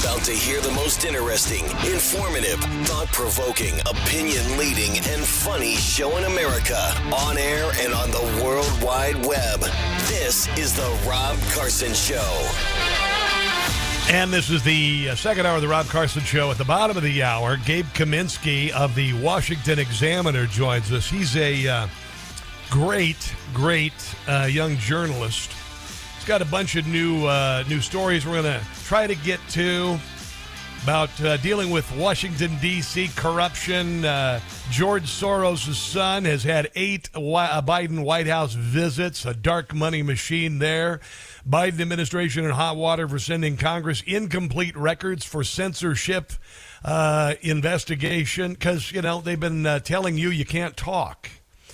About to hear the most interesting, informative, thought provoking, opinion leading, and funny show in America on air and on the World Wide Web. This is The Rob Carson Show. And this is the uh, second hour of the Rob Carson Show. At the bottom of the hour, Gabe Kaminsky of the Washington Examiner joins us. He's a uh, great, great uh, young journalist. Got a bunch of new uh, new stories we're going to try to get to about uh, dealing with Washington, D.C. corruption. Uh, George Soros' son has had eight Wi- Biden White House visits, a dark money machine there. Biden administration in hot water for sending Congress incomplete records for censorship uh, investigation because, you know, they've been uh, telling you you can't talk.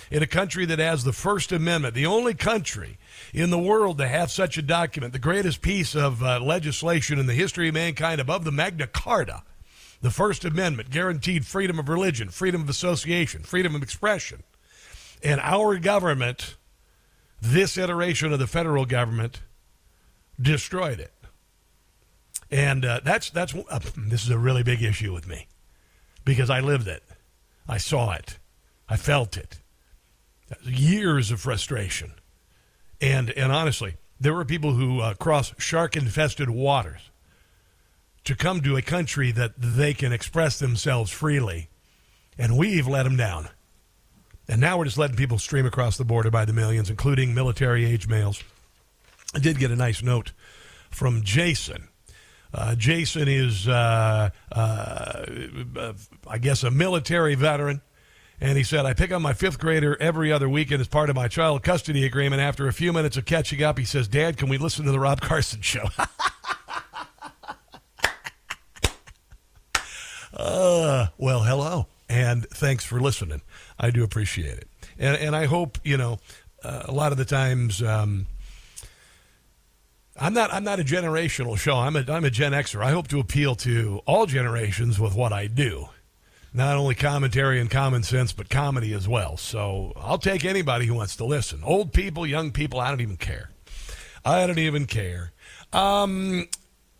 In a country that has the First Amendment, the only country in the world to have such a document, the greatest piece of uh, legislation in the history of mankind above the Magna Carta, the First Amendment guaranteed freedom of religion, freedom of association, freedom of expression. And our government, this iteration of the federal government, destroyed it. And uh, that's that's uh, this is a really big issue with me because I lived it, I saw it, I felt it. Years of frustration, and and honestly, there were people who uh, cross shark-infested waters to come to a country that they can express themselves freely, and we've let them down. And now we're just letting people stream across the border by the millions, including military-age males. I did get a nice note from Jason. Uh, Jason is, uh, uh, I guess, a military veteran. And he said, I pick up my fifth grader every other weekend as part of my child custody agreement. After a few minutes of catching up, he says, Dad, can we listen to the Rob Carson show? uh, well, hello. And thanks for listening. I do appreciate it. And, and I hope, you know, uh, a lot of the times, um, I'm not. I'm not a generational show. I'm a. I'm a Gen Xer. I hope to appeal to all generations with what I do, not only commentary and common sense, but comedy as well. So I'll take anybody who wants to listen. Old people, young people. I don't even care. I don't even care. Um,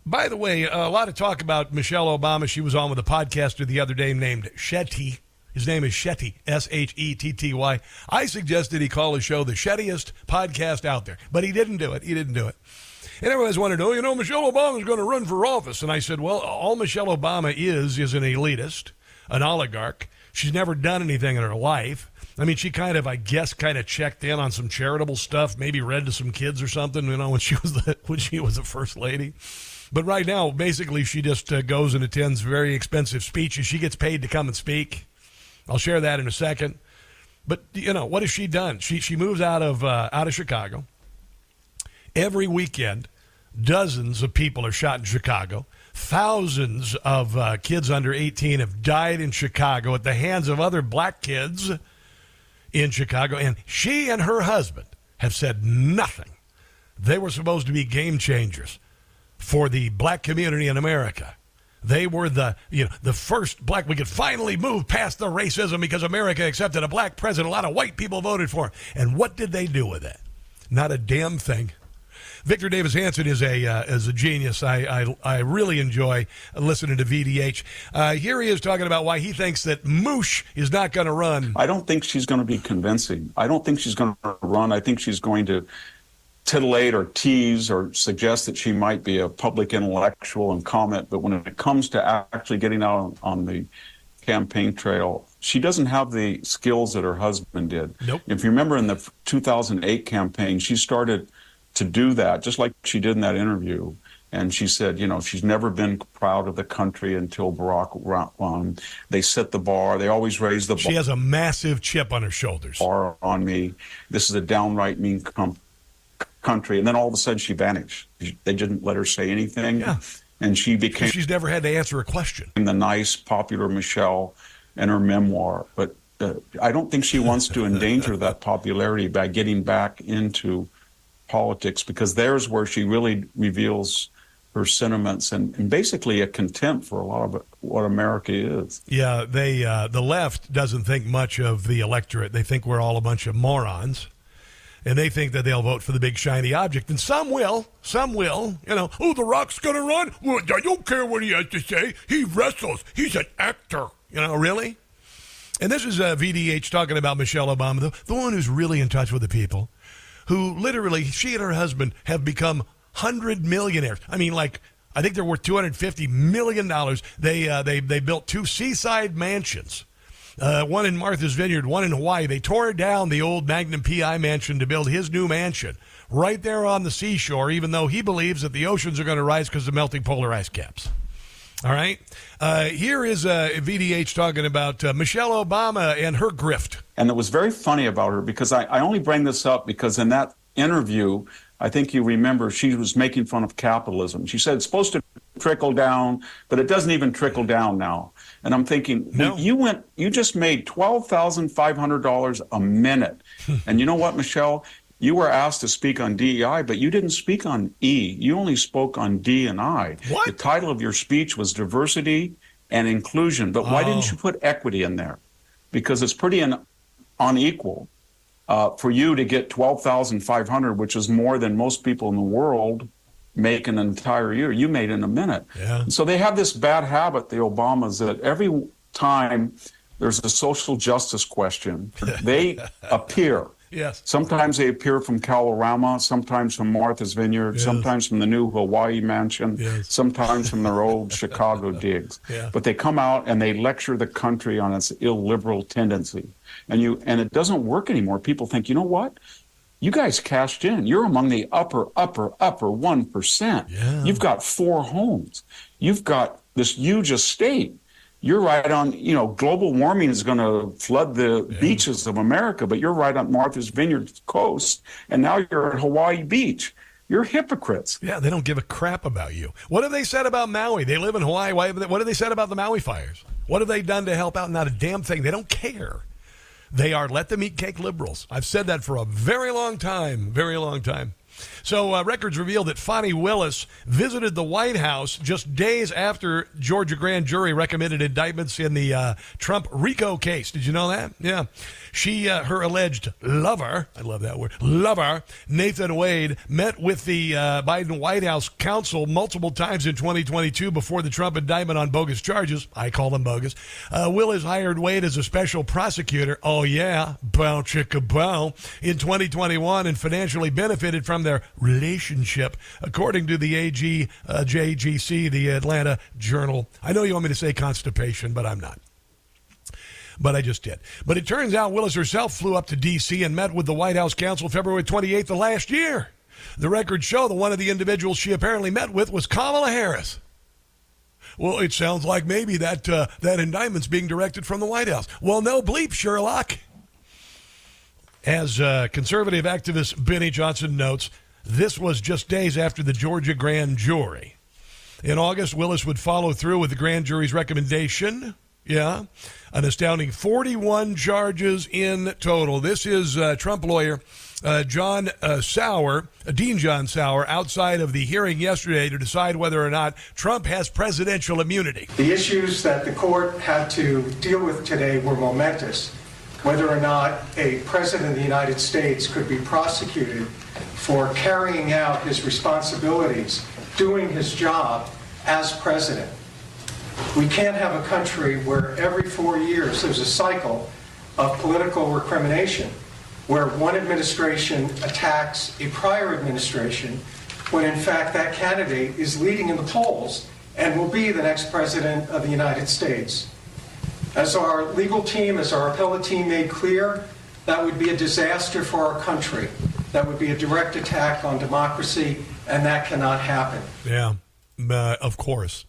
by the way, a lot of talk about Michelle Obama. She was on with a podcaster the other day named Shetty. His name is Shetty, S H E T T Y. I suggested he call his show the Shettiest podcast out there, but he didn't do it. He didn't do it. And everyone's wanted to know, you know, Michelle Obama is going to run for office. And I said, well, all Michelle Obama is is an elitist, an oligarch. She's never done anything in her life. I mean, she kind of, I guess, kind of checked in on some charitable stuff, maybe read to some kids or something, you know, when she was the, when she was the first lady. But right now, basically, she just uh, goes and attends very expensive speeches. She gets paid to come and speak. I'll share that in a second. But you know, what has she done? She she moves out of uh, out of Chicago every weekend, dozens of people are shot in Chicago. Thousands of uh, kids under 18 have died in Chicago at the hands of other black kids in Chicago. And she and her husband have said nothing. They were supposed to be game changers for the black community in America. They were the you know the first black. We could finally move past the racism because America accepted a black president. A lot of white people voted for him. And what did they do with it? Not a damn thing. Victor Davis Hanson is a uh, is a genius. I, I, I really enjoy listening to VDH. Uh, here he is talking about why he thinks that Moosh is not going to run. I don't think she's going to be convincing. I don't think she's going to run. I think she's going to titillate or tease or suggest that she might be a public intellectual and comment, but when it comes to actually getting out on, on the campaign trail, she doesn't have the skills that her husband did. Nope. If you remember in the 2008 campaign, she started to do that, just like she did in that interview. And she said, you know, she's never been proud of the country until Barack won. They set the bar. They always raise the bar. She has a massive chip on her shoulders. Bar on me. This is a downright mean com- country. And then all of a sudden she vanished. They didn't let her say anything. Yeah. And she became. She's never had to answer a question. The nice, popular Michelle and her memoir. But uh, I don't think she wants to endanger that popularity by getting back into politics because there's where she really reveals her sentiments and, and, basically a contempt for a lot of what America is. Yeah, they uh, the left doesn't think much of the electorate. They think we're all a bunch of morons. And they think that they'll vote for the big shiny object. And some will. Some will. You know, oh, The Rock's going to run? Well, I don't care what he has to say. He wrestles. He's an actor. You know, really? And this is uh, VDH talking about Michelle Obama, the, the one who's really in touch with the people, who literally, she and her husband have become hundred millionaires. I mean, like I think they're worth two hundred fifty million dollars. They uh, they they built two seaside mansions. Uh, one in Martha's Vineyard, one in Hawaii. They tore down the old Magnum PI mansion to build his new mansion right there on the seashore, even though he believes that the oceans are going to rise because of melting polar ice caps. All right. Uh, here is uh, VDH talking about uh, Michelle Obama and her grift. And it was very funny about her because I, I only bring this up because in that interview, I think you remember she was making fun of capitalism. She said it's supposed to trickle down, but it doesn't even trickle down now. And I'm thinking, no. you went, you just made twelve thousand five hundred dollars a minute. Hmm. and you know what, Michelle? You were asked to speak on DEI, but you didn't speak on E. You only spoke on D and I. What? The title of your speech was diversity and inclusion. But why oh. didn't you put equity in there? Because it's pretty un- unequal uh, for you to get 12,500, which is more than most people in the world make in an entire year. You made in a minute. Yeah. So they have this bad habit, the Obamas, that every time there's a social justice question, they appear. Yes. Sometimes they appear from Kalorama, sometimes from Martha's Vineyard, yes. sometimes from the new Hawaii mansion, yes. sometimes from their old Chicago digs. Yeah. But they come out and they lecture the country on its illiberal tendency and you and it doesn't work anymore. People think, you know what? You guys cashed in. You're among the upper, upper, upper one percent. Yeah. You've got four homes. You've got this huge estate. You're right on, you know, global warming is going to flood the yeah. beaches of America, but you're right on Martha's Vineyard coast, and now you're at Hawaii Beach. You're hypocrites. Yeah, they don't give a crap about you. What have they said about Maui? They live in Hawaii. Why have they, what have they said about the Maui fires? What have they done to help out? Not a damn thing. They don't care. They are let them eat cake liberals. I've said that for a very long time, very long time. So, uh, records reveal that Fani Willis visited the White House just days after Georgia grand jury recommended indictments in the uh, Trump RICO case. Did you know that? Yeah. She, uh, her alleged lover, I love that word, lover, Nathan Wade, met with the uh, Biden White House counsel multiple times in 2022 before the Trump indictment on bogus charges. I call them bogus. Uh, Willis hired Wade as a special prosecutor. Oh, yeah, bow chicka bow, in 2021 and financially benefited from their relationship, according to the AG, uh, JGC, the Atlanta Journal. I know you want me to say constipation, but I'm not but I just did. But it turns out Willis herself flew up to D.C. and met with the White House counsel February 28th of last year. The records show that one of the individuals she apparently met with was Kamala Harris. Well, it sounds like maybe that uh, that indictment's being directed from the White House. Well, no bleep, Sherlock. As uh, conservative activist Benny Johnson notes, this was just days after the Georgia grand jury. In August, Willis would follow through with the grand jury's recommendation yeah. An astounding 41 charges in total. This is uh, Trump lawyer uh, John uh, Sauer, uh, Dean John Sauer, outside of the hearing yesterday to decide whether or not Trump has presidential immunity. The issues that the court had to deal with today were momentous. Whether or not a president of the United States could be prosecuted for carrying out his responsibilities, doing his job as president. We can't have a country where every four years there's a cycle of political recrimination. where one administration attacks a prior administration when in fact that candidate is leading in the polls and will be the next president of the United States. As our legal team, as our appellate team made clear, that would be a disaster for our country. That would be a direct attack on democracy, and that cannot happen. Yeah, uh, of course.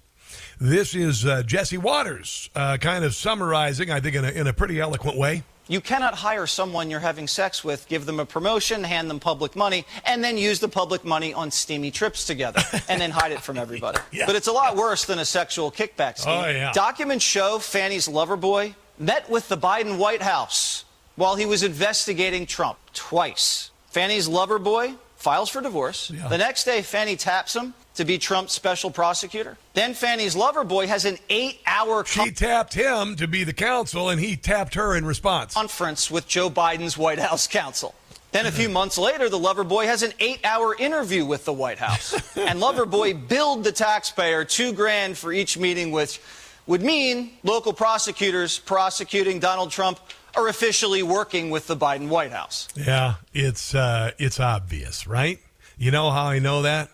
This is uh, Jesse Watters uh, kind of summarizing, I think, in a, in a pretty eloquent way. You cannot hire someone you're having sex with, give them a promotion, hand them public money, and then use the public money on steamy trips together, and then hide it from everybody. Yeah. But it's a lot worse than a sexual kickback oh, scheme. Oh, yeah. Documents show Fani's lover boy met with the Biden White House while he was investigating Trump twice. Fani's lover boy files for divorce. Yeah. The next day, Fani taps him to be Trump's special prosecutor. Then Fani's lover boy has an eight-hour She tapped him to be the counsel, and he tapped her in response. conference with Joe Biden's White House counsel. Then a few months later, the lover boy has an eight-hour interview with the White House, and lover boy billed the taxpayer two grand for each meeting, which would mean local prosecutors prosecuting Donald Trump are officially working with the Biden White House. Yeah, it's uh, it's obvious, right? You know how I know that?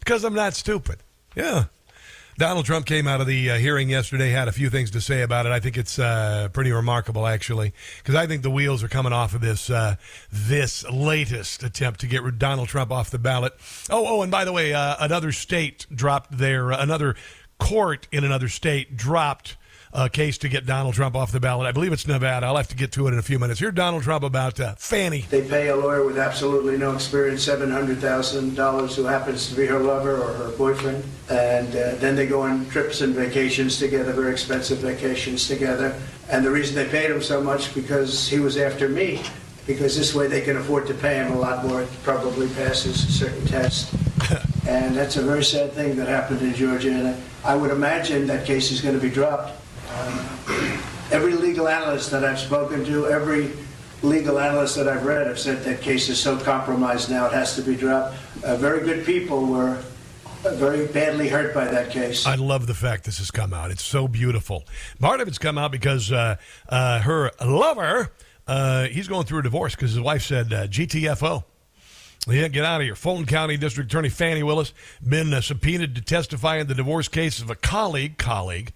Because I'm not stupid. Yeah. Donald Trump came out of the uh, hearing yesterday, had a few things to say about it. I think it's uh, pretty remarkable, actually, because I think the wheels are coming off of this uh, this latest attempt to get Donald Trump off the ballot. Oh, oh, and by the way, uh, another state dropped their another court in another state dropped a case to get Donald Trump off the ballot. I believe it's Nevada. I'll have to get to it in a few minutes. Here's Donald Trump about uh, Fani. They pay a lawyer with absolutely no experience $700,000 who happens to be her lover or her boyfriend. And uh, then they go on trips and vacations together, very expensive vacations together. And the reason they paid him so much because he was after me. Because this way they can afford to pay him a lot more. It probably passes a certain test. and that's a very sad thing that happened in Georgia. And I would imagine that case is going to be dropped. Every legal analyst that I've spoken to, every legal analyst that I've read have said that case is so compromised now it has to be dropped. Uh, very good people were uh, very badly hurt by that case. I love the fact this has come out. It's so beautiful. Part of it's come out because uh, uh, her lover, uh, he's going through a divorce because his wife said uh, GTFO. Yeah, get out of here. Fulton County District Attorney Fani Willis been subpoenaed to testify in the divorce case of a colleague, colleague,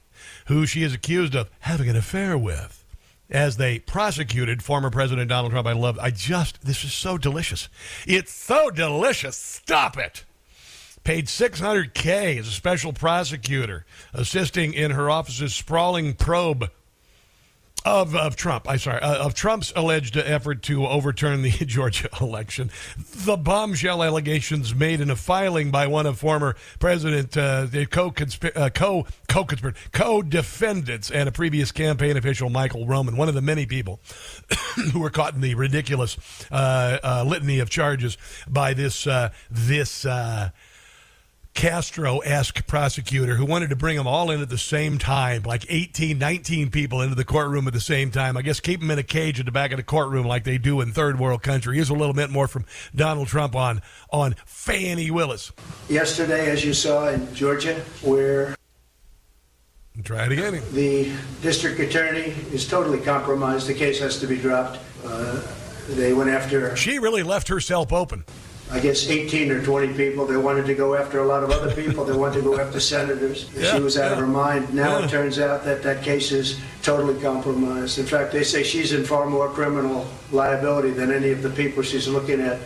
who she is accused of having an affair with. As they prosecuted former President Donald Trump, I love. I just this is so delicious. It's so delicious. Stop it paid 600K as a special prosecutor, assisting in her office's sprawling probe of, of Trump. I'm sorry, uh, of Trump's alleged effort to overturn the Georgia election. The bombshell allegations made in a filing by one of former President uh, the co-consp- uh, co co co-defendants and a previous campaign official, Michael Roman, one of the many people who were caught in the ridiculous uh, uh, litany of charges by this uh, this. Castro esque prosecutor who wanted to bring them all in at the same time, like 18, 19 people into the courtroom at the same time. I guess keep them in a cage at the back of the courtroom like they do in third world country. Here's a little bit more from Donald Trump on, on Fani Willis. Yesterday, as you saw in Georgia, where Try it again. the district attorney is totally compromised, the case has to be dropped. Uh, they went after She really left herself open. I guess 18 or 20 people. They wanted to go after a lot of other people. They wanted to go after senators. Yeah, she was out of her mind. Now Yeah. it turns out that that case is totally compromised. In fact, they say she's in far more criminal liability than any of the people she's looking at.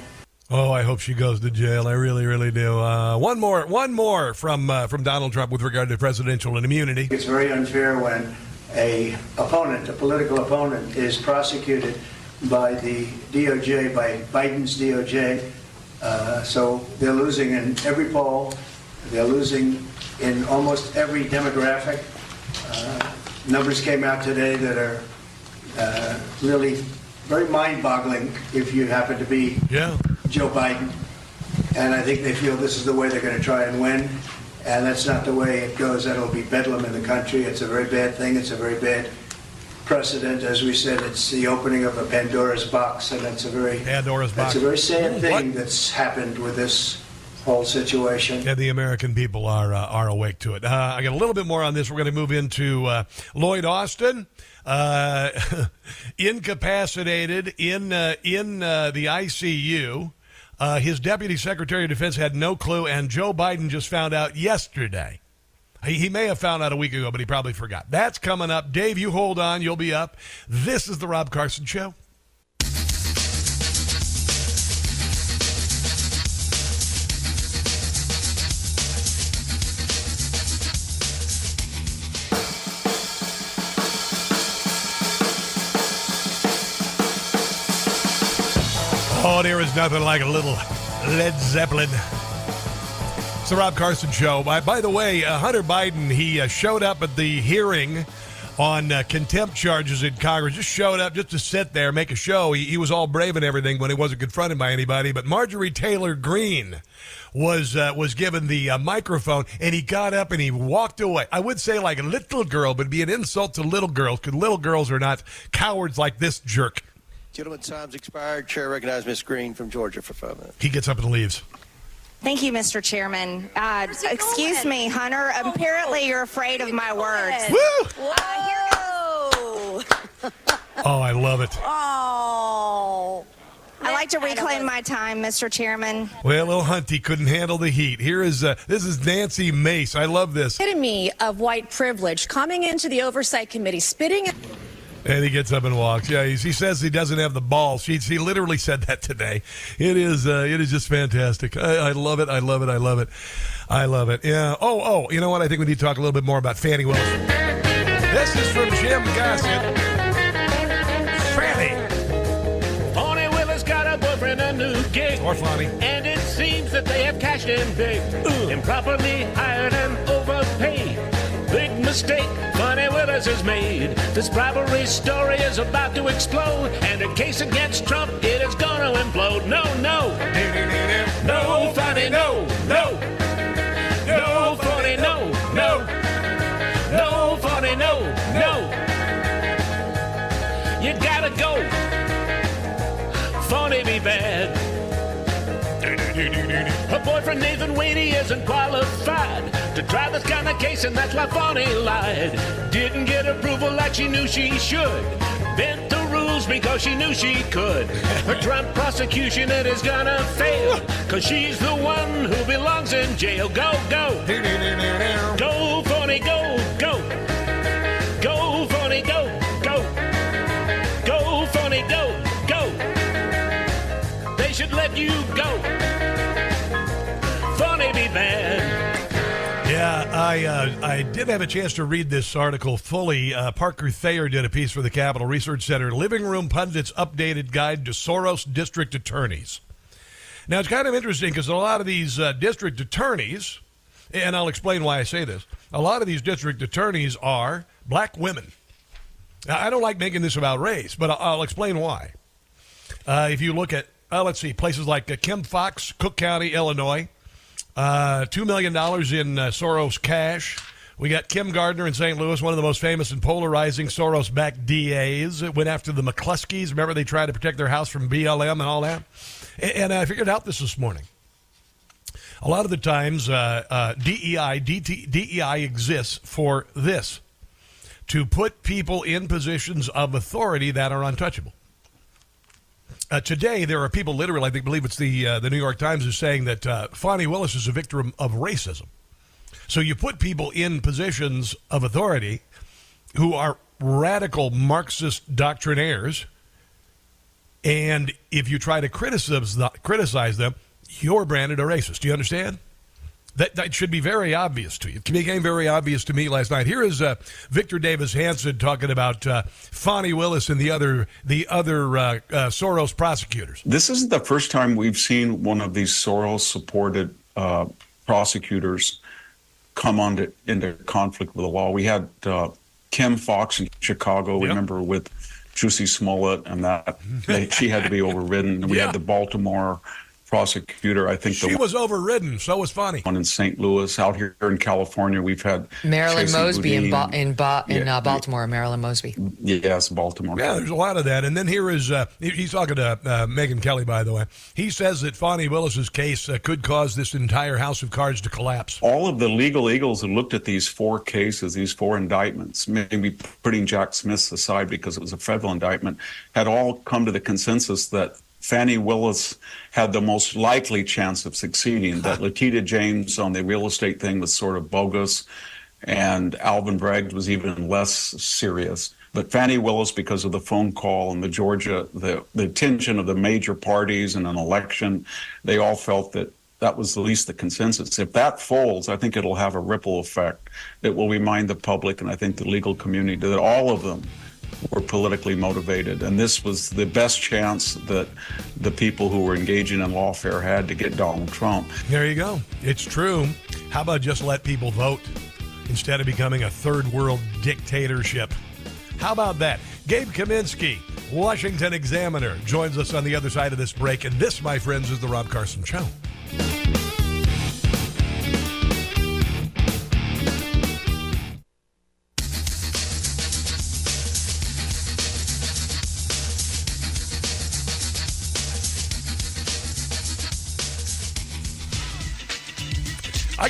Oh, I hope she goes to jail. I really, really do. Uh, one more, one more from uh, from Donald Trump with regard to presidential immunity. It's very unfair when a opponent, a political opponent, is prosecuted by the DOJ, by Biden's DOJ. Uh, so they're losing in every poll. They're losing in almost every demographic. Uh, numbers came out today that are uh, really very mind-boggling if you happen to be Yeah. Joe Biden. And I think they feel this is the way they're going to try and win. And that's not the way it goes. That'll be bedlam in the country. It's a very bad thing. It's a very bad precedent. As we said, it's the opening of a Pandora's box, and that's a very Pandora's that's box. a very sad Ooh, thing what? that's happened with this whole situation. And the American people are uh, are awake to it. Uh, I got a little bit more on this. We're going to move into uh, Lloyd Austin, uh, incapacitated in uh, in uh, the ICU. his deputy secretary of defense had no clue, and Joe Biden just found out yesterday. He, he may have found out a week ago, but he probably forgot. That's coming up. Dave, you hold on. You'll be up. This is the Rob Carson Show. Oh, there is nothing like a little Led Zeppelin. It's the Rob Carson Show. By, by the way, uh, Hunter Biden, he uh, showed up at the hearing on uh, contempt charges in Congress. Just showed up just to sit there, make a show. He, he, was all brave and everything when he wasn't confronted by anybody. But Marjorie Taylor Greene was uh, was given the uh, microphone, and he got up and he walked away. I would say like a little girl, but it'd be an insult to little girls because little girls are not cowards like this jerk. Gentlemen, time's expired. Chair recognizes Ms. Greene from Georgia for five minutes. He gets up and leaves. Thank you, Mr. Chairman. Uh, excuse me, Hunter. Apparently, you're afraid of my words. Woo! Uh, oh, I love it. Oh. I like to reclaim my time, Mr. Chairman. Well, little Hunty couldn't handle the heat. Here is uh, this is Nancy Mace. I love this. Epitome of white privilege coming into the oversight committee, spitting. And he gets up and walks. Yeah, he, he says he doesn't have the balls. He, he literally said that today. It is uh, it is just fantastic. I, I, love it. I love it. I love it. I love it. Yeah. Oh, oh. You know what? I think we need to talk a little bit more about Fani Willis. This is from Jim Gossett. Fani. Fani Willis got a boyfriend, a new gig. Or Fani. And it seems that they have cashed in big. Improperly hired and mistake Fani Willis has made. This bribery story is about to explode, and a case against Trump, it is gonna implode. No, no. No, funny, no, no. No, Fani, no, no. No, Fani, no, no. You gotta go. Fani be bad. Boyfriend Nathan Wade isn't qualified to try this kind of case, and that's why Fani lied. Didn't get approval like she knew she should. Bent the rules because she knew she could. Her Trump prosecution it is gonna fail, cause she's the one who belongs in jail. Go, go. Go, go. Go, I did have a chance to read this article fully. Uh, Parker Thayer did a piece for the Capital Research Center. Living Room Pundits updated guide to Soros district attorneys. Now it's kind of interesting because a lot of these uh, district attorneys, and I'll explain why I say this. A lot of these district attorneys are black women. Now, I don't like making this about race, but I'll, I'll explain why. Uh, if you look at, uh, let's see, places like uh, Kim Foxx, Cook County, Illinois. Uh, $2 million in uh, Soros cash. We got Kim Gardner in St. Louis, one of the most famous and polarizing Soros backed DAs. It went after the McCloskeys. Remember, they tried to protect their house from BLM and all that? And, I figured out this this morning. A lot of the times, uh, uh, DEI, DT, DEI exists for this to put people in positions of authority that are untouchable. Uh, today, there are people literally, I think, believe it's the uh, the New York Times is saying that uh, Fani Willis is a victim of racism. So you put people in positions of authority who are radical Marxist doctrinaires, and if you try to criticize them, you're branded a racist. Do you understand? That, that should be very obvious to you. It became very obvious to me last night. Here is uh, Victor Davis Hanson talking about uh, Fani Willis and the other the other uh, uh Soros prosecutors. This isn't the first time we've seen one of these Soros supported uh, prosecutors come on to, into conflict with the law. We had uh, Kim Foxx in Chicago. Yep. Remember with Jussie Smollett and that they, she had to be overridden. We yeah. had the Baltimore prosecutor. I think she the was overridden. So was Fani. One in St. Louis, out here in California, we've had Marilyn Chasey Mosby in, ba- in, ba- in Yeah, uh, Baltimore. Marilyn Mosby. Yes, Baltimore. Yeah, there's a lot of that. And then here is uh, he's talking to uh, Megyn Kelly, by the way. He says that Fani Willis's case uh, could cause this entire house of cards to collapse. all of the legal eagles who looked at these four cases, these four indictments, maybe putting Jack Smith aside because it was a federal indictment, had all come to the consensus that Fani Willis had the most likely chance of succeeding, that Letitia James on the real estate thing was sort of bogus, and Alvin Bragg was even less serious. But Fani Willis, because of the phone call and the Georgia, the, the attention of the major parties in an election, they all felt that that was at least the consensus. If that folds, I think it'll have a ripple effect that will remind the public and I think the legal community that all of them were politically motivated. And this was the best chance that the people who were engaging in lawfare had to get Donald Trump. There you go. It's true. How about just let people vote instead of becoming a third world dictatorship? How about that? Gabe Kaminsky, Washington Examiner, joins us on the other side of this break. And this, my friends, is The Rob Carson Show.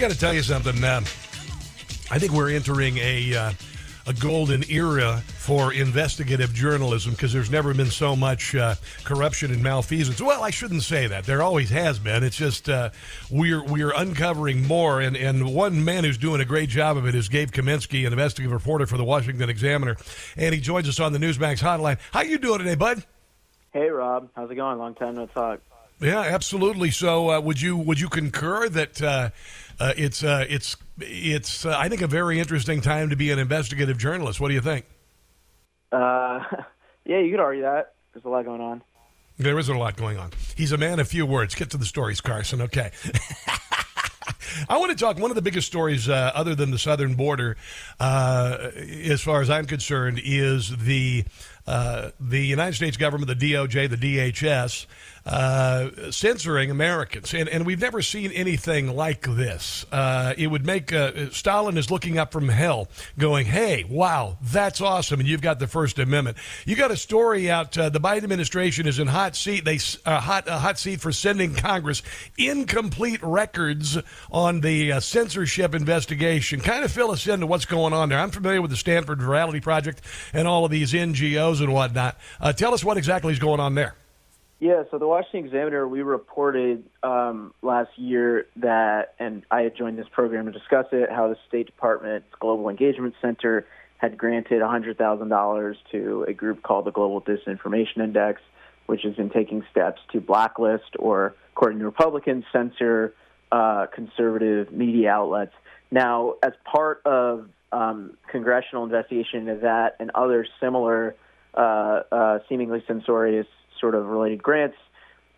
Got to tell you something. Um, I think we're entering a uh, a golden era for investigative journalism because there's never been so much uh, corruption and malfeasance. Well, I shouldn't say that. There always has been. It's just uh, we're we're uncovering more, and and one man who's doing a great job of it is Gabe Kaminsky, an investigative reporter for the Washington Examiner, and he joins us on the Newsmax hotline. How you doing today, bud? Hey Rob, how's it going? Long time no talk. Yeah, absolutely. So, uh, would you would you concur that uh, it's uh, it's it's uh, I think a very interesting time to be an investigative journalist? What do you think? Uh, yeah, you could argue that. There's a lot going on. There isn't a lot going on. He's a man of few words. Get to the stories, Carson. Okay. I want to talk. One of the biggest stories, uh, other than the southern border, uh, as far as I'm concerned, is the uh, the United States government, the DOJ, the DHS, uh, censoring Americans, and and we've never seen anything like this. Uh, it would make uh, Stalin is looking up from hell, going, "Hey, wow, that's awesome!" And you've got the First Amendment. You got a story out. Uh, the Biden administration is in hot seat. They uh, hot hot seat for sending Congress incomplete records on the censorship investigation. Kind of fill us into what's going on there. I'm familiar with the Stanford Virality Project and all of these NGOs and whatnot. Tell us what exactly is going on there. Yeah, so the Washington Examiner, we reported um, last year that, and I had joined this program to discuss it, how the State Department's Global Engagement Center had granted $100,000 to a group called the Global Disinformation Index, which has been taking steps to blacklist or, according to Republicans, censor uh, conservative media outlets. Now, as part of um, congressional investigation into that and other similar uh, uh, seemingly censorious sort of related grants.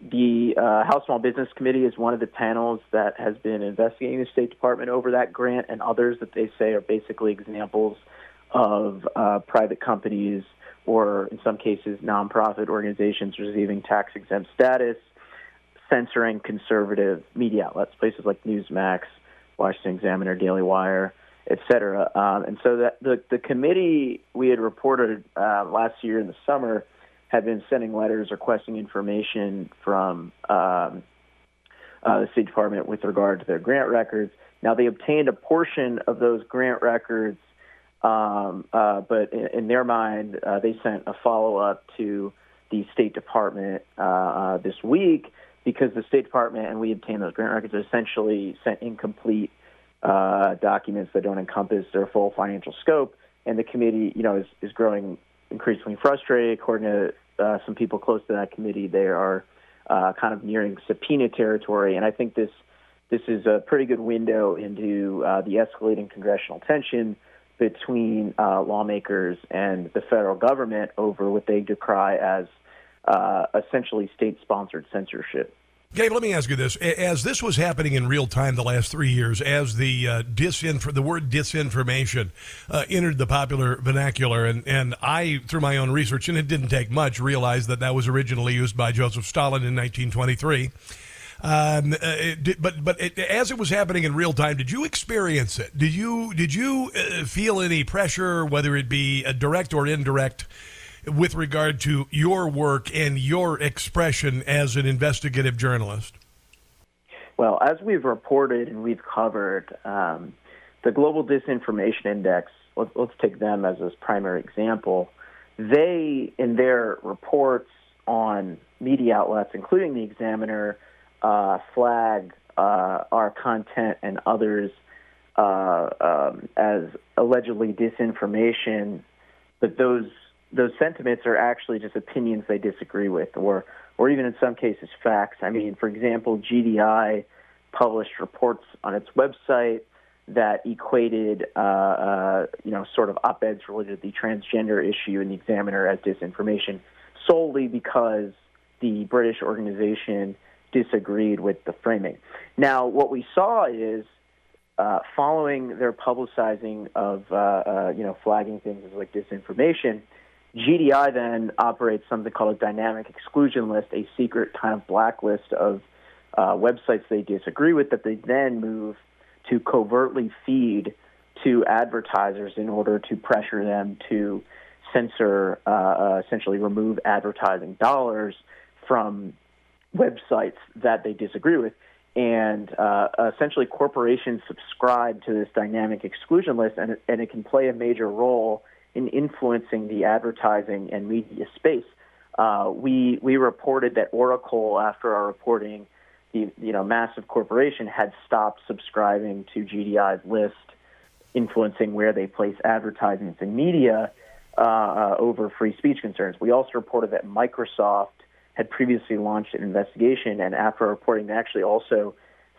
The uh, House Small Business Committee is one of the panels that has been investigating the State Department over that grant and others that they say are basically examples of uh, private companies or, in some cases, nonprofit organizations receiving tax exempt status, censoring conservative media outlets, places like Newsmax, Washington Examiner, Daily Wire, et cetera. Um, and so that the, the committee we had reported uh, last year in the summer had been sending letters requesting information from um, uh, the State Department with regard to their grant records. Now, they obtained a portion of those grant records, um, uh, but in, in, their mind, uh, they sent a follow up to the State Department uh, uh, this week because the State Department and we obtained those grant records essentially sent incomplete uh, documents that don't encompass their full financial scope. And the committee, you know, is, is growing increasingly frustrated. According to uh, some people close to that committee, they are uh, kind of nearing subpoena territory. And I think this this is a pretty good window into uh, the escalating congressional tension between uh, lawmakers and the federal government over what they decry as uh, essentially state-sponsored censorship. Gabe, let me ask you this: as this was happening in real time the last three years, as the uh, the word disinformation uh, entered the popular vernacular, and and I, through my own research, and it didn't take much, realized that that was originally used by Joseph Stalin in 1923. Um, uh, did, but but it, as it was happening in real time, did you experience it? Did you did you uh, feel any pressure, whether it be direct or indirect, with regard to your work and your expression as an investigative journalist? Well, as we've reported and we've covered, um, the Global Disinformation Index, let's, let's take them as a primary example. They, in their reports on media outlets, including the Examiner, uh, flag uh, our content and others uh, um, as allegedly disinformation, but those those sentiments are actually just opinions they disagree with, or or even in some cases facts. I mean, for example, GDI published reports on its website that equated, uh, uh, you know, sort of op-eds related to the transgender issue in the Examiner as disinformation, solely because the British organization disagreed with the framing. Now, what we saw is uh, following their publicizing of, uh, uh, you know, flagging things as like disinformation, GDI then operates something called a dynamic exclusion list, a secret kind of blacklist of uh, websites they disagree with that they then move to covertly feed to advertisers in order to pressure them to censor, uh, uh, essentially remove advertising dollars from websites that they disagree with. And uh, essentially, corporations subscribe to this dynamic exclusion list, and and it can play a major role in influencing the advertising and media space. Uh, we we reported that Oracle, after our reporting, the you know massive corporation had stopped subscribing to GDI's list, influencing where they place advertisements in media uh, uh, over free speech concerns. We also reported that Microsoft had previously launched an investigation, and after our reporting, they actually also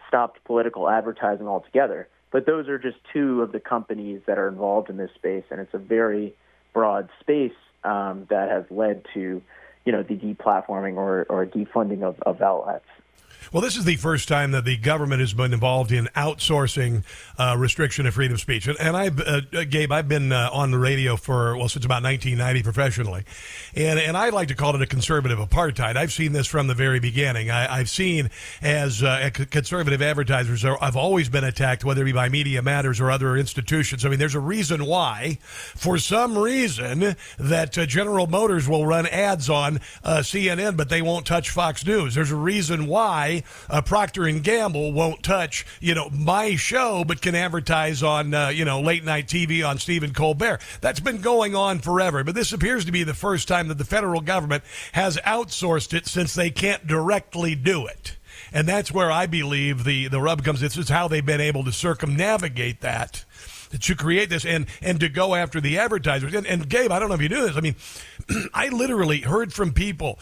stopped political advertising altogether. But those are just two of the companies that are involved in this space, and it's a very broad space um, that has led to, you know, the deplatforming or, or defunding of, of outlets. Well, this is the first time that the government has been involved in outsourcing uh, restriction of freedom of speech. And, and I, uh, Gabe, I've been uh, on the radio for well since about 1990 professionally, and and I like to call it a conservative apartheid. I've seen this from the very beginning. I, have seen as uh, conservative advertisers are, I've always been attacked, whether it be by Media Matters or other institutions. I mean, there's a reason why, for some reason, that uh, General Motors will run ads on uh, CNN, but they won't touch Fox News. There's a reason why uh, Procter and Gamble won't touch, you know, my show, but can advertise on, uh, you know, late night TV on Stephen Colbert. That's been going on forever, but this appears to be the first time that the federal government has outsourced it since they can't directly do it. And that's where I believe the, the rub comes. This is how they've been able to circumnavigate that to create this and and to go after the advertisers. And, and Gabe, I don't know if you knew this. I mean, I literally heard from people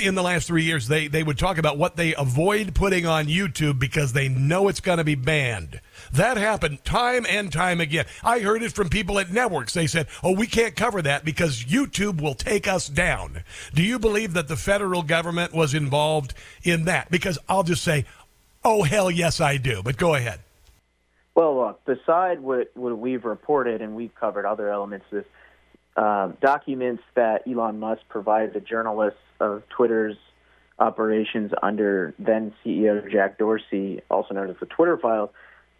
in the last three years. They they would talk about what they avoid putting on YouTube because they know it's going to be banned. That happened time and time again. I heard it from people at networks. They said, "Oh, we can't cover that because YouTube will take us down." Do you believe that the federal government was involved in that? Because I'll just say, "Oh hell yes, I do." But go ahead. Well, look, beside what, what we've reported, and we've covered other elements of this, uh, documents that Elon Musk provided the journalists of Twitter's operations under then CEO Jack Dorsey, also known as the Twitter files,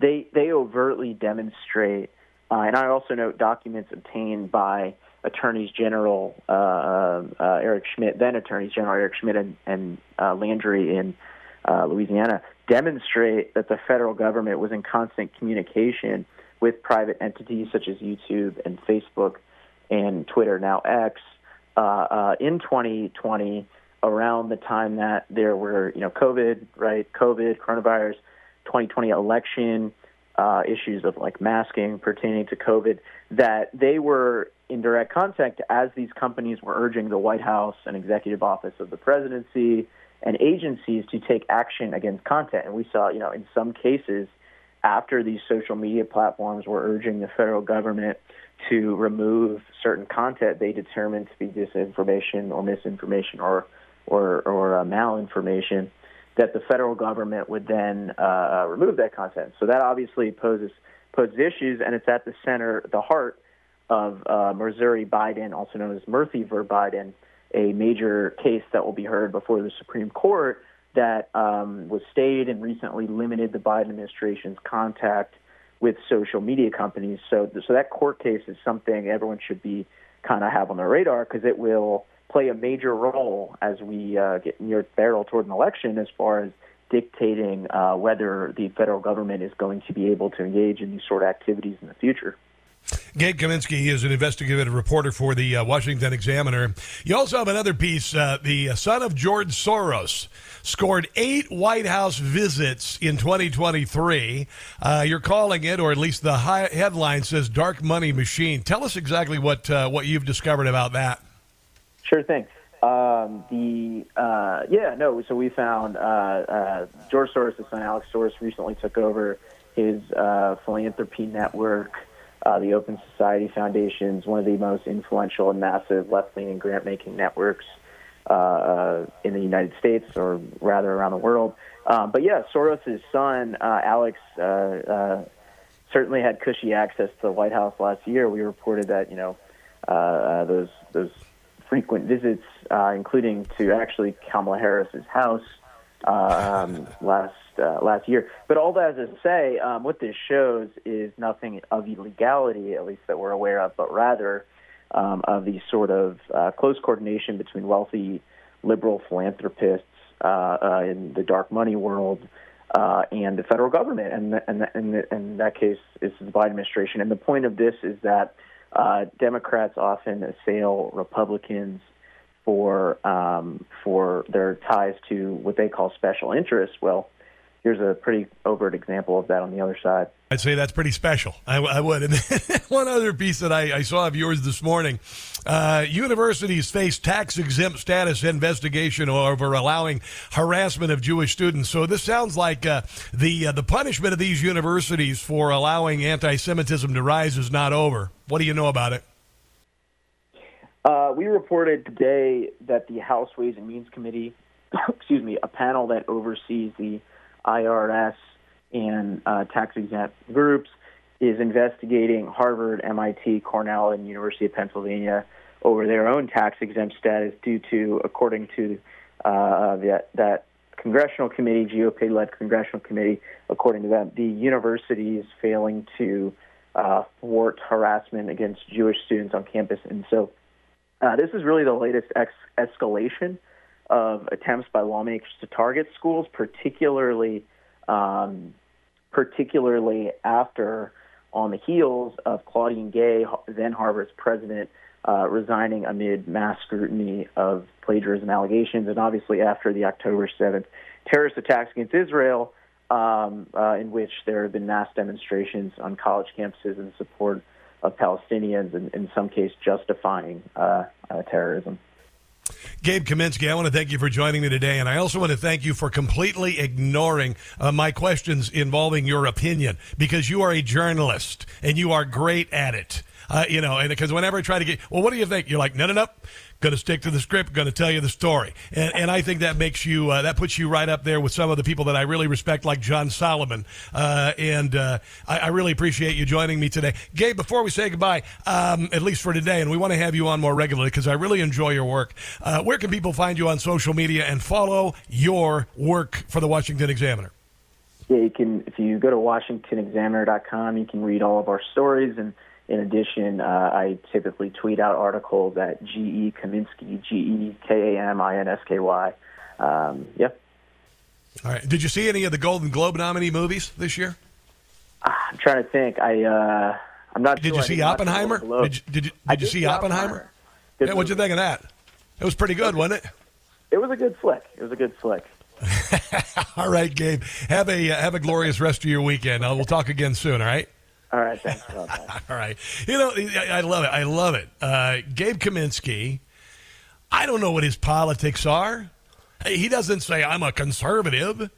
they, they overtly demonstrate, uh, and I also note documents obtained by attorneys general uh, uh, Eric Schmitt, then attorneys general Eric Schmitt and, and uh, Landry in uh, Louisiana, demonstrate that the federal government was in constant communication with private entities such as YouTube and Facebook and Twitter, now X, uh, uh, in 2020, around the time that there were, you know, COVID, right? COVID, coronavirus, 2020 election, uh, issues of like masking pertaining to COVID, that they were in direct contact as these companies were urging the White House and executive office of the presidency and agencies to take action against content. And we saw, you know, in some cases, after these social media platforms were urging the federal government to remove certain content they determined to be disinformation or misinformation or or, or uh, malinformation, that the federal government would then uh, remove that content. So that obviously poses poses issues, and it's at the center, the heart of uh, Missouri Biden, also known as Murthy v. Biden, a major case that will be heard before the Supreme Court that um, was stayed and recently limited the Biden administration's contact with social media companies. So, so that court case is something everyone should be kind of have on their radar because it will play a major role as we uh, get near barrel toward an election as far as dictating uh, whether the federal government is going to be able to engage in these sort of activities in the future. Gabe Kaminsky is an investigative reporter for the uh, Washington Examiner. You also have another piece. Uh, the son of George Soros scored eight White House visits in 2023. Uh, you're calling it, or at least the headline says, "Dark Money Machine." Tell us exactly what uh, what you've discovered about that. Sure thing. Um, the uh, yeah no so we found uh, uh, George Soros' son Alex Soros recently took over his uh, philanthropy network, uh, the Open Society Foundation is one of the most influential and massive left-leaning grant-making networks uh, in the United States, or rather around the world. Um, but yeah, Soros' son Alex certainly had cushy access to the White House last year. We reported that you know those those frequent visits, uh, including to actually Kamala Harris's house uh, um, last uh, last year. But all that to say, um, what this shows is nothing of illegality, at least that we're aware of, but rather um, of the sort of uh, close coordination between wealthy liberal philanthropists uh, uh, in the dark money world. Uh, and the federal government, and and and in that case, is the Biden administration. And the point of this is that uh, Democrats often assail Republicans for um, for their ties to what they call special interests. Well, here's a pretty overt example of that on the other side. I'd say that's pretty special. I, I would. And one other piece that I, I, saw of yours this morning uh, universities face tax exempt status investigation over allowing harassment of Jewish students. So this sounds like uh, the, uh, the punishment of these universities for allowing anti Semitism to rise is not over. What do you know about it? Uh, we reported today that the House Ways and Means Committee, excuse me, a panel that oversees the IRS and uh, tax exempt groups is investigating Harvard, MIT, Cornell, and University of Pennsylvania over their own tax exempt status due to, according to uh, that, that congressional committee, GOP led congressional committee, according to them, the universities failing to uh, thwart harassment against Jewish students on campus. And so uh, this is really the latest ex- escalation of attempts by lawmakers to target schools, particularly um, particularly after on the heels of Claudine Gay, then Harvard's president, uh, resigning amid mass scrutiny of plagiarism allegations, and obviously after the October 7th terrorist attacks against Israel, um, uh, in which there have been mass demonstrations on college campuses in support of Palestinians, and in some case justifying uh, uh terrorism. Gabe Kaminsky, I want to thank you for joining me today, and I also want to thank you for completely ignoring uh, my questions involving your opinion because you are a journalist and you are great at it. Uh, you know, and because whenever I try to get, well, what do you think? You're like, no, no, no going to stick to the script, going to tell you the story. And, and I think that makes you, uh, that puts you right up there with some of the people that I really respect, like John Solomon. Uh, and uh, I, I, really appreciate you joining me today. Gabe, before we say goodbye, um, at least for today, and we want to have you on more regularly because I really enjoy your work, uh, where can people find you on social media and follow your work for the Washington Examiner? Yeah, you can, if you go to WashingtonExaminer.com, you can read all of our stories and in addition, uh, I typically tweet out articles at GE Kaminsky, G E K A M I N S K Y. Um, yep. All right. Did you see any of the Golden Globe nominee movies this year? I'm trying to think. I uh, I'm not. Did sure you see Oppenheimer? Did you, did you, did you see Oppenheimer? Oppenheimer. Yeah, what'd you think of that? It was pretty good, wasn't it? It was a good flick. It was a good flick. all right, Gabe. Have a uh, have a glorious rest of your weekend. Uh, we'll talk again soon. All right. All right, thanks. All right. You know, I love it. I love it. Uh, Gabe Kaminsky, I don't know what his politics are. He doesn't say, I'm a conservative.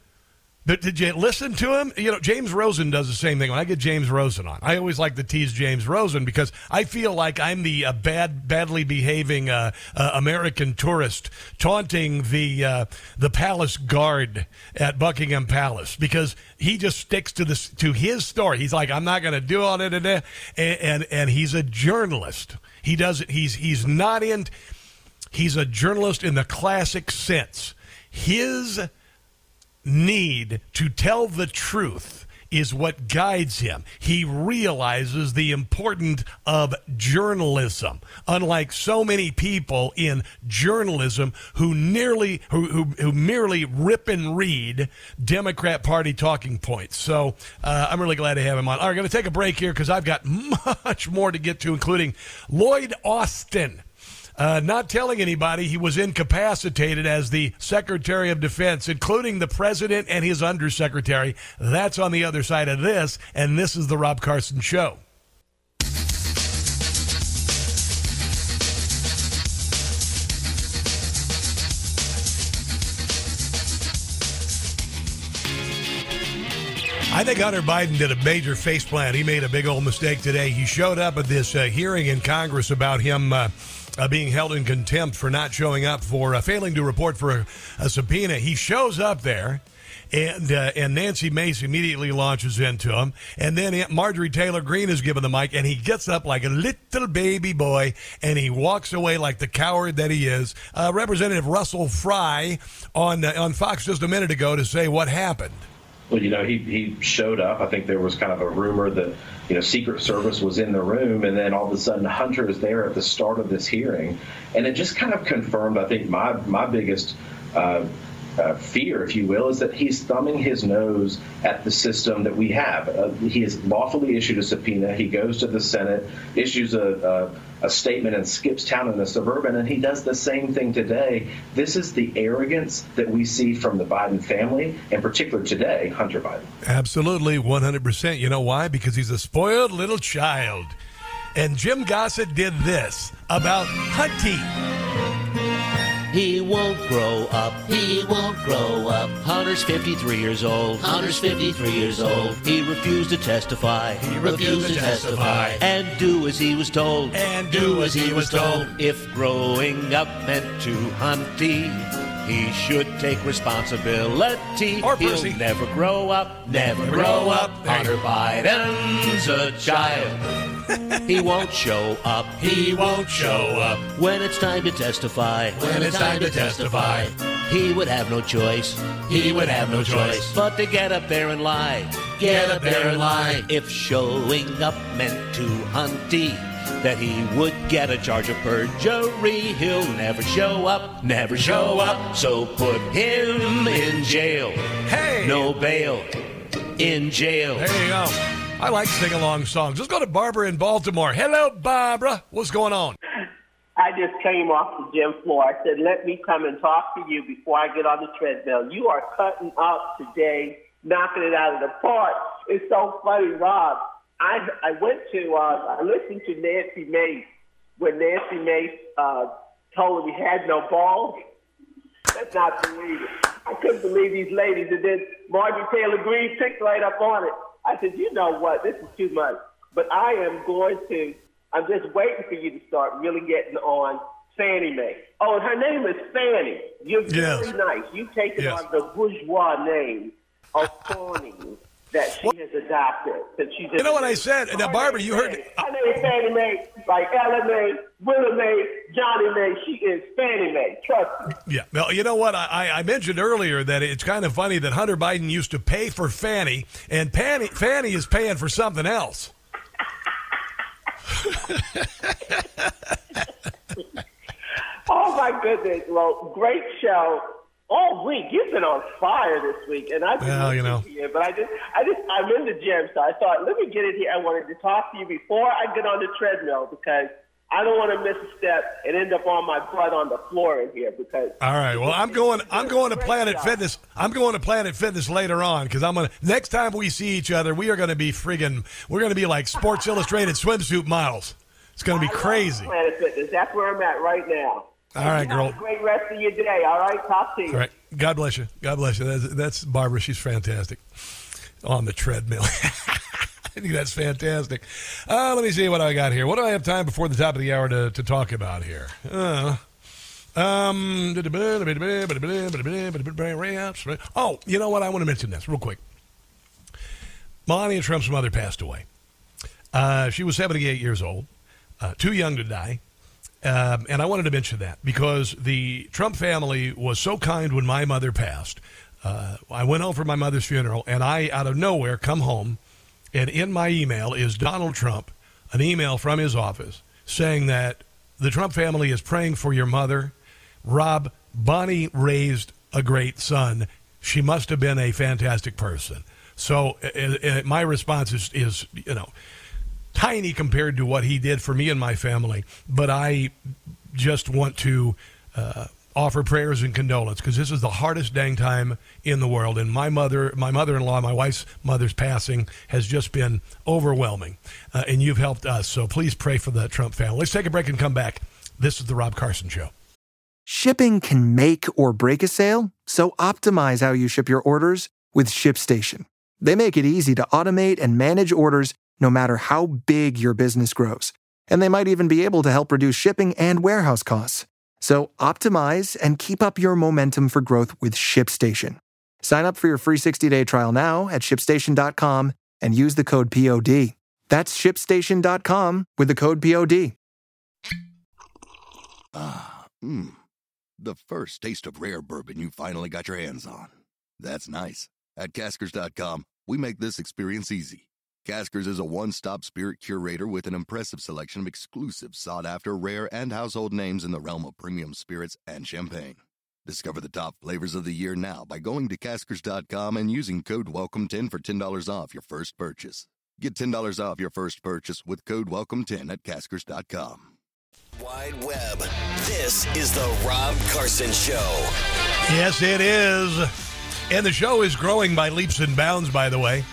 But did you listen to him? You know, James Rosen does the same thing. When I get James Rosen on, I always like to tease James Rosen because I feel like I'm the uh, bad, badly behaving uh, uh, American tourist taunting the uh, the palace guard at Buckingham Palace because he just sticks to this to his story. He's like, I'm not going to do all that, and, and and he's a journalist. He does it. He's he's not in. He's a journalist in the classic sense. His need to tell the truth is what guides him. He realizes the importance of journalism. Unlike so many people in journalism who nearly who, who, who merely rip and read Democrat Party talking points. So uh, I'm really glad to have him on. All right, going to take a break here because I've got much more to get to, including Lloyd Austin uh, not telling anybody he was incapacitated as the Secretary of Defense, including the President and his Undersecretary. That's on the other side of this, and this is the Rob Carson Show. I think Hunter Biden did a major face plant. He made a big old mistake today. He showed up at this uh, hearing in Congress about him. Uh, uh, being held in contempt for not showing up for uh, failing to report for a, a, subpoena. He shows up there. And uh, and Nancy Mace immediately launches into him, and then Aunt Marjorie Taylor Greene is given the mic, and he gets up like a little baby boy, and he walks away like the coward that he is. Uh, Representative Russell Fry on uh, on Fox just a minute ago to say what happened. Well, you know, he, he showed up. I think there was kind of a rumor that, you know, Secret Service was in the room, and then all of a sudden Hunter is there at the start of this hearing. And it just kind of confirmed, I think, my, my biggest uh, uh, fear, if you will, is that he's thumbing his nose at the system that we have. Uh, he has lawfully issued a subpoena. He goes to the Senate, issues a, a, statement, and skips town in the suburban, and he does the same thing today. This is the arrogance that we see from the Biden family, in particular today, Hunter Biden. Absolutely, 100%. You know why? Because he's a spoiled little child. And Jim Gossett did this about Hunty. He won't grow up. He won't grow up. Hunter's 53 years old. Hunter's 53 years old. He refused to testify. He refused to testify. And do as he was told. And do as he was told. If growing up meant to hunt, he should take responsibility. Or He'll never grow up. Never, Never grow up. up. Hunter. Biden's a child. he won't show up. He won't show up. When it's time to testify. When it's time to testify. He would have no choice. He would have no choice. But to get up there and lie. Get up there and lie. If showing up meant to hunty, that he would get a charge of perjury, he'll never show up. Never show up. So put him in jail. Hey! No bail. In jail. There you go. I like sing along songs. Let's go to Barbara in Baltimore. Hello, Barbara. What's going on? I just came off the gym floor. I said, let me come and talk to you before I get on the treadmill. You are cutting up today, knocking it out of the park. It's so funny, Rob. I, I went to, uh, I listened to Nancy Mace when Nancy Mace uh, told him he had no balls. That's not believe it. I couldn't believe these ladies. And then Marjorie Taylor Greene picked right up on it. I said, you know what? This is too much. But I am going to, I'm just waiting for you to start really getting on Fannie Mae. Oh, and her name is Fannie. You're Yes. very nice. You take it Yes. on the bourgeois name of Fannie that she has adopted. That she's You know what I said? Now, Barbara, you heard. It. Her name is Fannie Mae, like Ella Mae, Willa Mae, Johnny Mae. She is Fannie Mae. Trust me. Yeah. Well, you know what? I, I- I mentioned earlier that it's kind of funny that Hunter Biden used to pay for Fannie, and Fannie, Fannie is paying for something else. Oh my goodness! Well, great show all week. You've been on fire this week, and I've been Well, you know. you, but I just, I just, I'm in the gym, so I thought, let me get in here. I wanted to talk to you before I get on the treadmill because I don't want to miss a step and end up on my butt on the floor in here because. All right. Well, I'm going. I'm going to Planet Fitness. I'm going to Planet Fitness later on because I'm gonna. Next time we see each other, we are to be friggin' We're going to be like Sports Illustrated swimsuit models. It's going to be crazy. Planet Fitness. That's where I'm at right now. All right, girl. A great rest of your day. All right, talk to you. All right. God bless you. God bless you. That's, that's Barbara. She's fantastic on the treadmill. I think that's fantastic. Uh, let me see what I got here. What do I have time before the top of the hour to, to talk about here? Uh, um, oh, you know what? I want to mention this real quick. Melania Trump's mother passed away. Uh, she was 78 years old, uh, too young to die. Um, and I wanted to mention that because the Trump family was so kind when my mother passed. uh, I went home for my mother's funeral, and I, out of nowhere, come home, and in my email is Donald Trump, an email from his office saying that the Trump family is praying for your mother. Rob, Bonnie raised a great son. She must have been a fantastic person. So uh, uh, my response is, is, you know, tiny compared to what he did for me and my family. But I just want to uh, offer prayers and condolence because this is the hardest dang time in the world. And my mother, my mother-in-law, my wife's mother's passing has just been overwhelming. Uh, and you've helped us. So please pray for the Trump family. Let's take a break and come back. This is the Rob Carson Show. Shipping can make or break a sale, so optimize how you ship your orders with ShipStation. They make it easy to automate and manage orders no matter how big your business grows. And they might even be able to help reduce shipping and warehouse costs. So optimize and keep up your momentum for growth with ShipStation. Sign up for your free 60-day trial now at shipstation.com and use the code POD. That's shipstation.com with the code POD. Ah, mmm. The first taste of rare bourbon you finally got your hands on. That's nice. At caskers.com, we make this experience easy. Caskers is a one stop spirit curator with an impressive selection of exclusive, sought after, rare, and household names in the realm of premium spirits and champagne. Discover the top flavors of the year now by going to caskers.com and using code WELCOME10 for $10 off your first purchase. Get $10 off your first purchase with code WELCOME10 at caskers.com. Wide Web. This is the Rob Carson Show. Yes, it is. And the show is growing by leaps and bounds, by the way.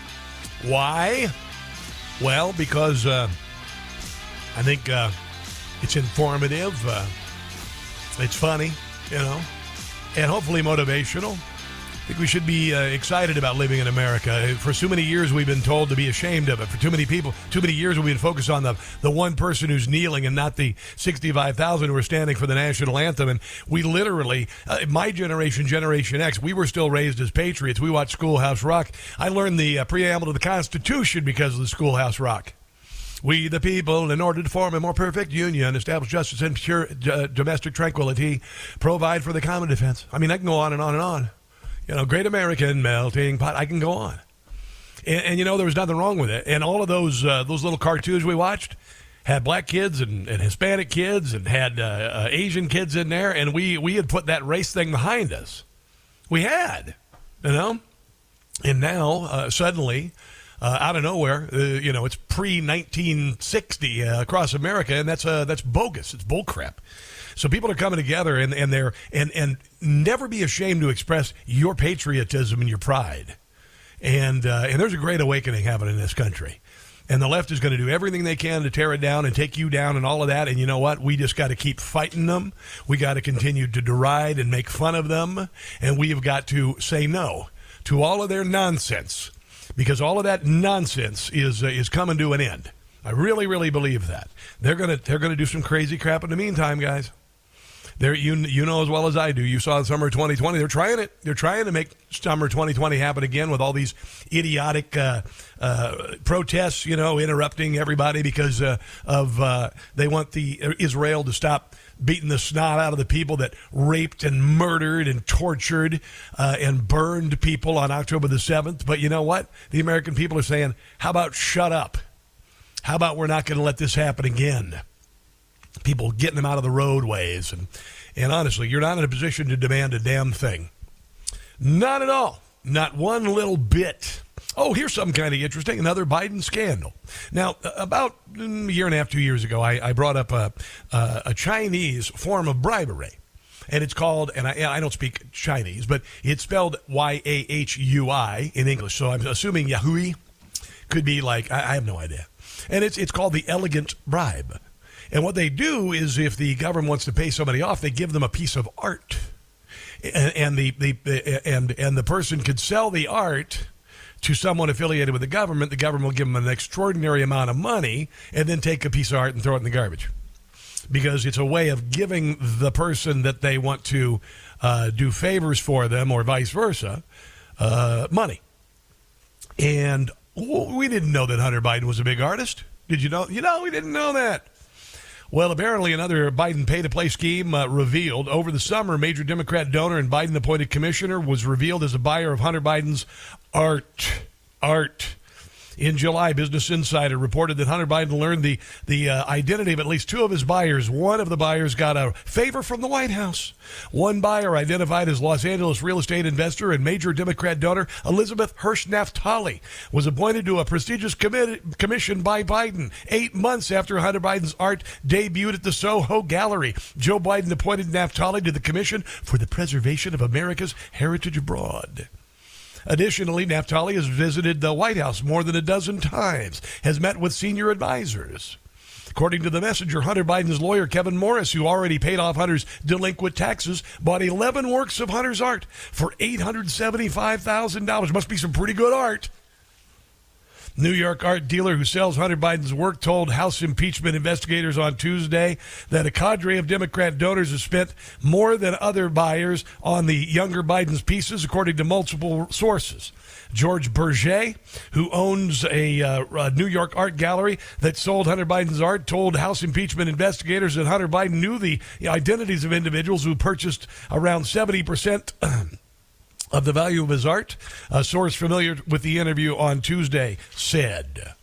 Why? Well, because uh, I think uh, it's informative, uh, it's funny, you know, and hopefully motivational. I think we should be uh, excited about living in America. For so many years, we've been told to be ashamed of it. For too many people, too many years, we've been focused on the, the one person who's kneeling and not the 65,000 who are standing for the national anthem. And we literally, uh, my generation, Generation X, we were still raised as patriots. We watched Schoolhouse Rock. I learned the uh, preamble to the Constitution because of the Schoolhouse Rock. We, the people, in order to form a more perfect union, establish justice and pure uh, domestic tranquility, provide for the common defense. I mean, I can go on and on and on you know, Great American Melting Pot. I can go on. And, and you know, there was nothing wrong with it. And all of those uh, those little cartoons we watched had black kids and, and Hispanic kids and had uh, uh, Asian kids in there, and we we had put that race thing behind us. We had, you know, and now uh, suddenly. Uh, out of nowhere, uh, you know, it's pre 1960 across America, and that's that's bogus. It's bullcrap. So people are coming together and, and they're and and never be ashamed to express your patriotism and your pride. And uh, and there's a great awakening happening in this country. And the left is going to do everything they can to tear it down and take you down and all of that. And you know what? We just got to keep fighting them. We got to continue to deride and make fun of them. And we have got to say no to all of their nonsense because all of that nonsense is uh, is coming to an end. I really, really believe that they're gonna they're gonna do some crazy crap in the meantime, guys. There, you you know as well as I do. You saw the summer 2020. They're trying it. They're trying to make summer 2020 happen again with all these idiotic uh, uh, protests. You know, interrupting everybody because uh, of uh, they want the Israel to stop beating the snot out of the people that raped and murdered and tortured uh, and burned people on October the 7th. But you know what? The American people are saying, "How about shut up? How about we're not going to let this happen again?" People getting them out of the roadways. And, and honestly, you're not in a position to demand a damn thing. Not at all. Not one little bit. Oh, here's something kind of interesting another Biden scandal. Now, about mm, a year and a half, two years ago, I, I brought up a, a, a Chinese form of bribery and it's called and I, I, don't speak Chinese, but it's spelled Y A H U I in English. So I'm assuming Yahui could be like I, I, have no idea, and it's it's called the elegant bribe. And what they do is if the government wants to pay somebody off, they give them a piece of art. And, and the, the, and and the person could sell the art to someone affiliated with the government. The government will give them an extraordinary amount of money and then take a piece of art and throw it in the garbage. Because it's a way of giving the person that they want to uh, do favors for them or vice versa uh, money. And we didn't know that Hunter Biden was a big artist. Did you know? You know, we didn't know that. Well, apparently another Biden pay-to-play scheme uh, revealed over the summer. Major Democrat donor and Biden-appointed commissioner was revealed as a buyer of Hunter Biden's art. Art. In July, Business Insider reported that Hunter Biden learned the, the uh, identity of at least two of his buyers. One of the buyers got a favor from the White House. One buyer, identified as Los Angeles real estate investor and major Democrat donor Elizabeth Hirsch Naftali, was appointed to a prestigious commi- commission by Biden eight months after Hunter Biden's art debuted at the Soho Gallery. Joe Biden appointed Naftali to the Commission for the Preservation of America's Heritage Abroad. Additionally, Naftali has visited the White House more than a dozen times, has met with senior advisors. According to the messenger, Hunter Biden's lawyer, Kevin Morris, who already paid off Hunter's delinquent taxes, bought 11 works of Hunter's art for $875,000. Must be some pretty good art. New York art dealer who sells Hunter Biden's work told House impeachment investigators on Tuesday that a cadre of Democrat donors has spent more than other buyers on the younger Biden's pieces, according to multiple sources. George Berger, who owns a, uh, a, New York art gallery that sold Hunter Biden's art, told House impeachment investigators that Hunter Biden knew the identities of individuals who purchased around 70% of the value of his art. A source familiar with the interview on Tuesday said.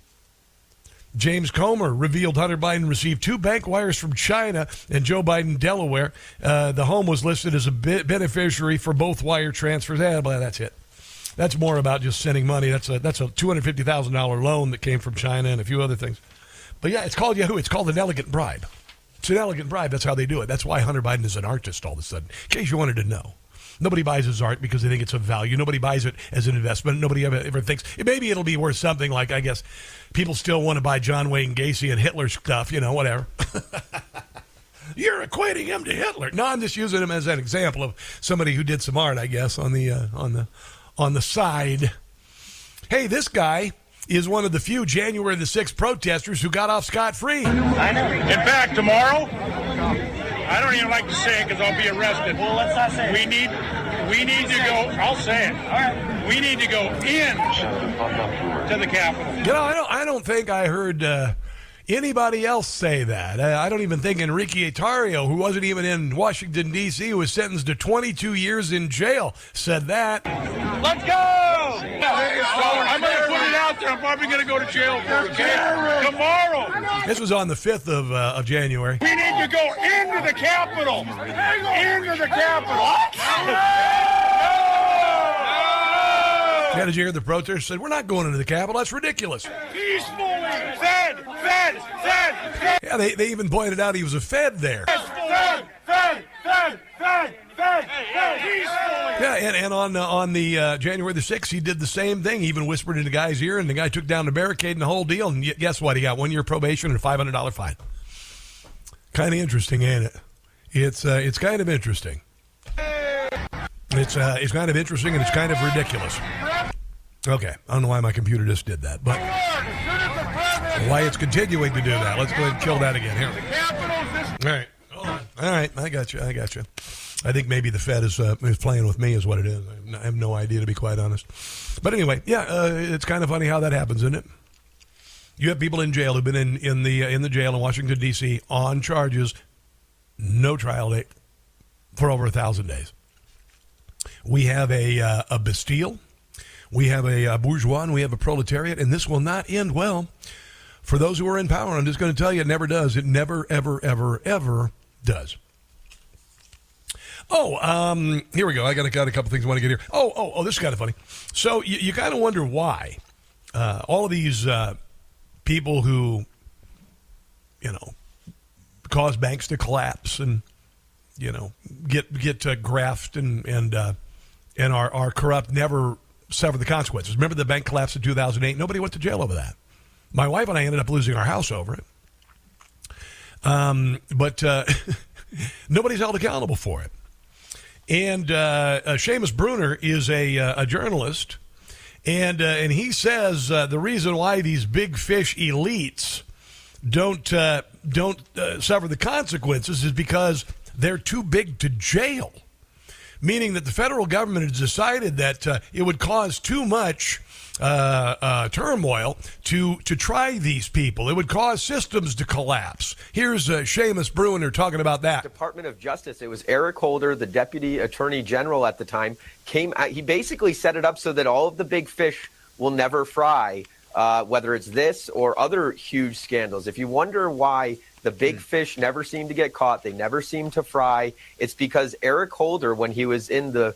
James Comer revealed Hunter Biden received two bank wires from China and Joe Biden, Delaware. Uh, the home was listed as a beneficiary for both wire transfers. Eh, well, that's it. That's more about just sending money. That's a that's a two hundred fifty thousand dollar loan that came from China and a few other things. But yeah, it's called Yahoo. It's called an elegant bribe. It's an elegant bribe. That's how they do it. That's why Hunter Biden is an artist all of a sudden. In case you wanted to know. Nobody buys his art because they think it's of value. Nobody buys it as an investment. Nobody ever, ever thinks maybe it'll be worth something. Like I guess people still want to buy John Wayne Gacy and Hitler stuff. You know, whatever. You're equating him to Hitler. No, I'm just using him as an example of somebody who did some art. I guess on the uh, on the on the side. Hey, this guy is one of the few January the 6th protesters who got off scot free. In fact, tomorrow, I don't even like to say it because I'll be arrested. Well, let's not say it. we it. need, we need to go. I'll say it. All right. We need to go in to the Capitol. You know, I don't. I don't think I heard. Uh, anybody else say that. I don't even think Enrique Tarrio, who wasn't even in Washington, D.C., who was sentenced to 22 years in jail, said that. Let's go! I'm going to put it out there. I'm probably going to go to jail for it. Tomorrow. This was on the 5th of, uh, of January. We need to go into the Capitol. Into the Capitol. Yeah, did you hear the protesters said, We're not going into the Capitol. That's ridiculous. Peacefully. Fed, fed, fed, fed. Yeah, they, they even pointed out he was a Fed there. Fed, fed, fed, fed, fed, fed, peacefully. Yeah, and, and on uh, on the uh, January the 6th, he did the same thing. He even whispered in the guy's ear, and the guy took down the barricade and the whole deal. And guess what? He got one year probation and a $500 fine. Kind of interesting, ain't it? It's, uh, it's kind of interesting. It's, uh, it's kind of interesting and it's kind of ridiculous. Okay, I don't know why my computer just did that, but why it's continuing to do that. Let's go ahead and kill that again. Here. All right, all right, I got you. I got you. I think maybe the Fed is uh, is playing with me, is what it is. I have no idea, to be quite honest. But anyway, yeah, uh, it's kind of funny how that happens, isn't it? You have people in jail who've been in in the uh, in the jail in Washington D.C. on charges, no trial date, for over a thousand days. We have a uh, a Bastille we have a, a bourgeois and we have a proletariat, and this will not end well for those who are in power. I'm just going to tell you, it never does. It never, ever, ever, ever does. Oh, um, here we go. I got a, got a couple things I want to get here. Oh, oh, oh, this is kind of funny. So you, you kind of wonder why uh, all of these uh, people who, you know, cause banks to collapse and you know get get uh, graft and and uh, and are are corrupt never suffer the consequences. Remember the bank collapse in 2008? Nobody went to jail over that. My wife and I ended up losing our house over it. Um, but uh, nobody's held accountable for it. And uh, uh, Seamus Bruner is a, uh, a journalist, and uh, and he says uh, the reason why these big fish elites don't don't suffer the consequences is because they're too big to jail meaning that the federal government has decided that uh, it would cause too much uh, uh, turmoil to to try these people. It would cause systems to collapse. Here's uh, Seamus Bruner talking about that. Department of Justice. It was Eric Holder, the Deputy Attorney General at the time, came. Out, he basically set it up so that all of the big fish will never fry. Uh, whether it's this or other huge scandals. If you wonder why the big Hmm. fish never seem to get caught, they never seem to fry, it's because Eric Holder, when he was in the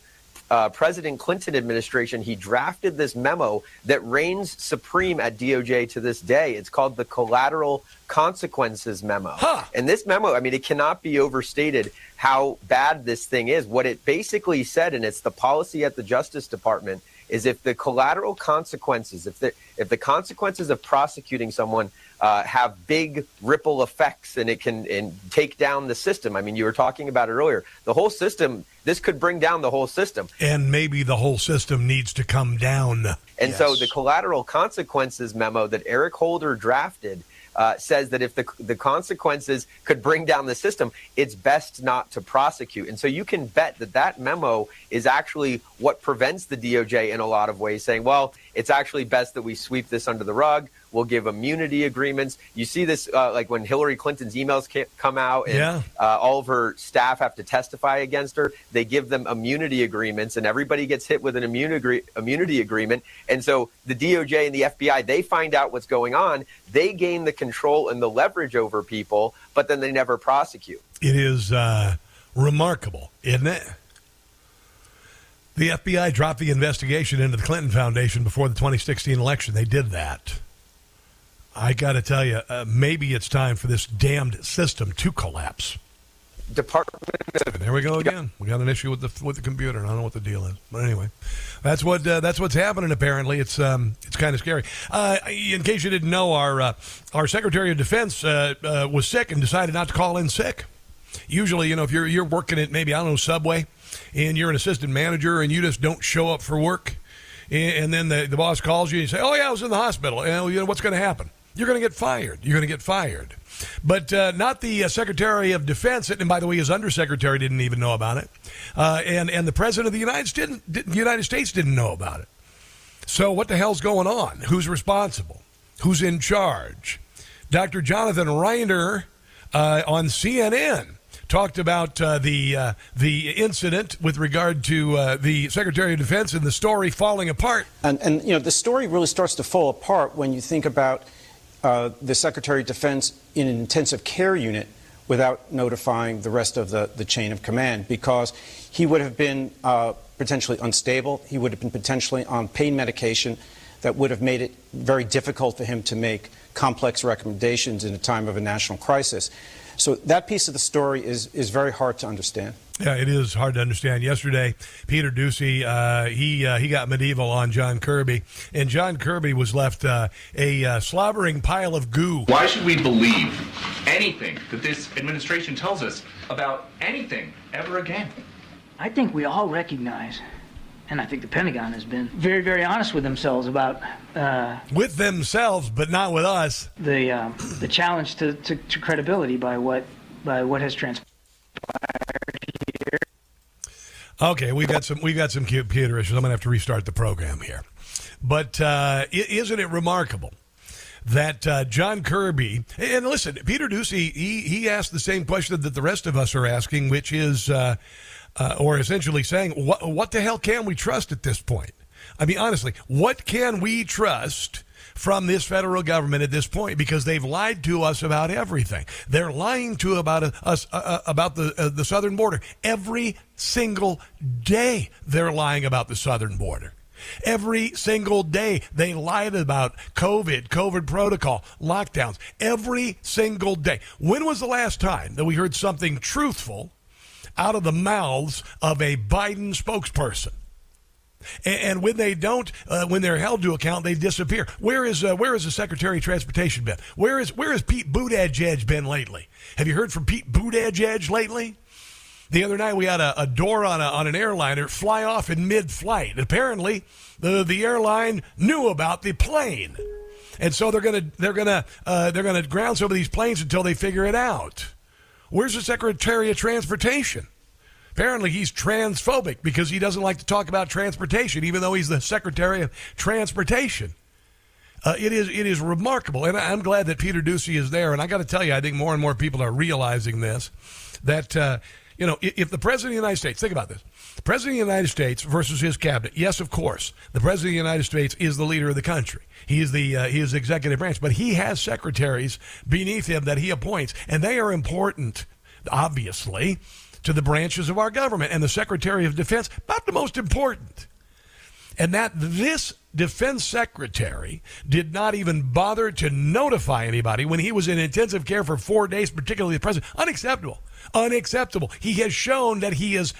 uh, President Clinton administration, he drafted this memo that reigns supreme at DOJ to this day. It's called the Collateral Consequences Memo. And this memo, I mean, it cannot be overstated how bad this thing is. What it basically said, and it's the policy at the Justice Department, is if the collateral consequences, if the if the consequences of prosecuting someone uh, have big ripple effects and it can and take down the system. I mean, you were talking about it earlier. The whole system. This could bring down the whole system. And maybe the whole system needs to come down. And so the collateral consequences memo that Eric Holder drafted uh, says that if the, the consequences could bring down the system, it's best not to prosecute. And so you can bet that that memo is actually what prevents the DOJ in a lot of ways, saying, well, it's actually best that we sweep this under the rug. We'll give immunity agreements. You see this uh, like when Hillary Clinton's emails come out and Yeah. uh, all of her staff have to testify against her. They give them immunity agreements, and everybody gets hit with an agree- immunity agreement. And so the DOJ and the FBI they find out what's going on. They gain the control and the leverage over people, but then they never prosecute. It is uh, remarkable, isn't it? The FBI dropped the investigation into the Clinton Foundation before the 2016 election. They did that. I got to tell you, uh, maybe it's time for this damned system to collapse. Department. There we go again. We got an issue with the with the computer. I don't know what the deal is, but anyway, that's what uh, that's what's happening. Apparently, it's um it's kind of scary. Uh, in case you didn't know, our uh, our Secretary of Defense uh, uh, was sick and decided not to call in sick. Usually, you know, if you're you're working at maybe I don't know Subway, and you're an assistant manager and you just don't show up for work, and, and then the, the boss calls you and you say, "Oh yeah, I was in the hospital." And you know what's going to happen? You're going to get fired. You're going to get fired. But uh, not the uh, Secretary of Defense, and by the way, his undersecretary didn't even know about it, uh, and and the President of the United States didn't, United States didn't know about it. So what the hell's going on? Who's responsible? Who's in charge? Dr. Jonathan Reiner uh, on CNN talked about uh, the uh, the incident with regard to uh, the Secretary of Defense and the story falling apart. And, and you know, the story really starts to fall apart when you think about uh, the Secretary of Defense in an intensive care unit without notifying the rest of the, the chain of command because he would have been uh, potentially unstable. He would have been potentially on pain medication that would have made it very difficult for him to make complex recommendations in a time of a national crisis. So that piece of the story is, is very hard to understand. Yeah, it is hard to understand. Yesterday, Peter Doocy, uh, he uh, he got medieval on John Kirby, and John Kirby was left uh, a uh, slobbering pile of goo. Why should we believe anything that this administration tells us about anything ever again? I think we all recognize, and I think the Pentagon has been very, very honest with themselves about uh, With themselves, but not with us. the uh, the challenge to, to, to credibility by what by what has transpired here. Okay, we've got some we've got some computer issues. I'm going to have to restart the program here. But uh, isn't it remarkable that uh, John Kirby and listen, Peter Doocy he he asked the same question that the rest of us are asking, which is, uh, uh, or essentially saying, what what the hell can we trust at this point? I mean, honestly, what can we trust? From this federal government at this point, because they've lied to us about everything. They're lying to about us uh, uh, about the uh, the southern border every single day. They're lying about the southern border. Every single day they lied about COVID, COVID protocol, lockdowns. Every single day. When was the last time that we heard something truthful out of the mouths of a Biden spokesperson? And, and when they don't, uh, when they're held to account, they disappear. Where is uh, where is the Secretary of Transportation been? Where is where has Pete Buttigieg been lately? Have you heard from Pete Buttigieg lately? The other night we had a, a door on a, on an airliner fly off in mid-flight. Apparently, the the airline knew about the plane, and so they're gonna they're gonna uh, they're gonna ground some of these planes until they figure it out. Where's the Secretary of Transportation? Apparently, he's transphobic because he doesn't like to talk about transportation, even though he's the Secretary of Transportation. Uh, it is it is remarkable, and I'm glad that Peter Doocy is there. And I got to tell you, I think more and more people are realizing this. That uh, you know, if the president of the United States, think about this: the president of the United States versus his cabinet. Yes, of course, the president of the United States is the leader of the country. He is the uh, he is the executive branch, but he has secretaries beneath him that he appoints, and they are important, obviously, to the branches of our government. And the Secretary of Defense, about the most important and that this defense secretary did not even bother to notify anybody when he was in intensive care for four days, particularly the president. Unacceptable. Unacceptable. He has shown that he is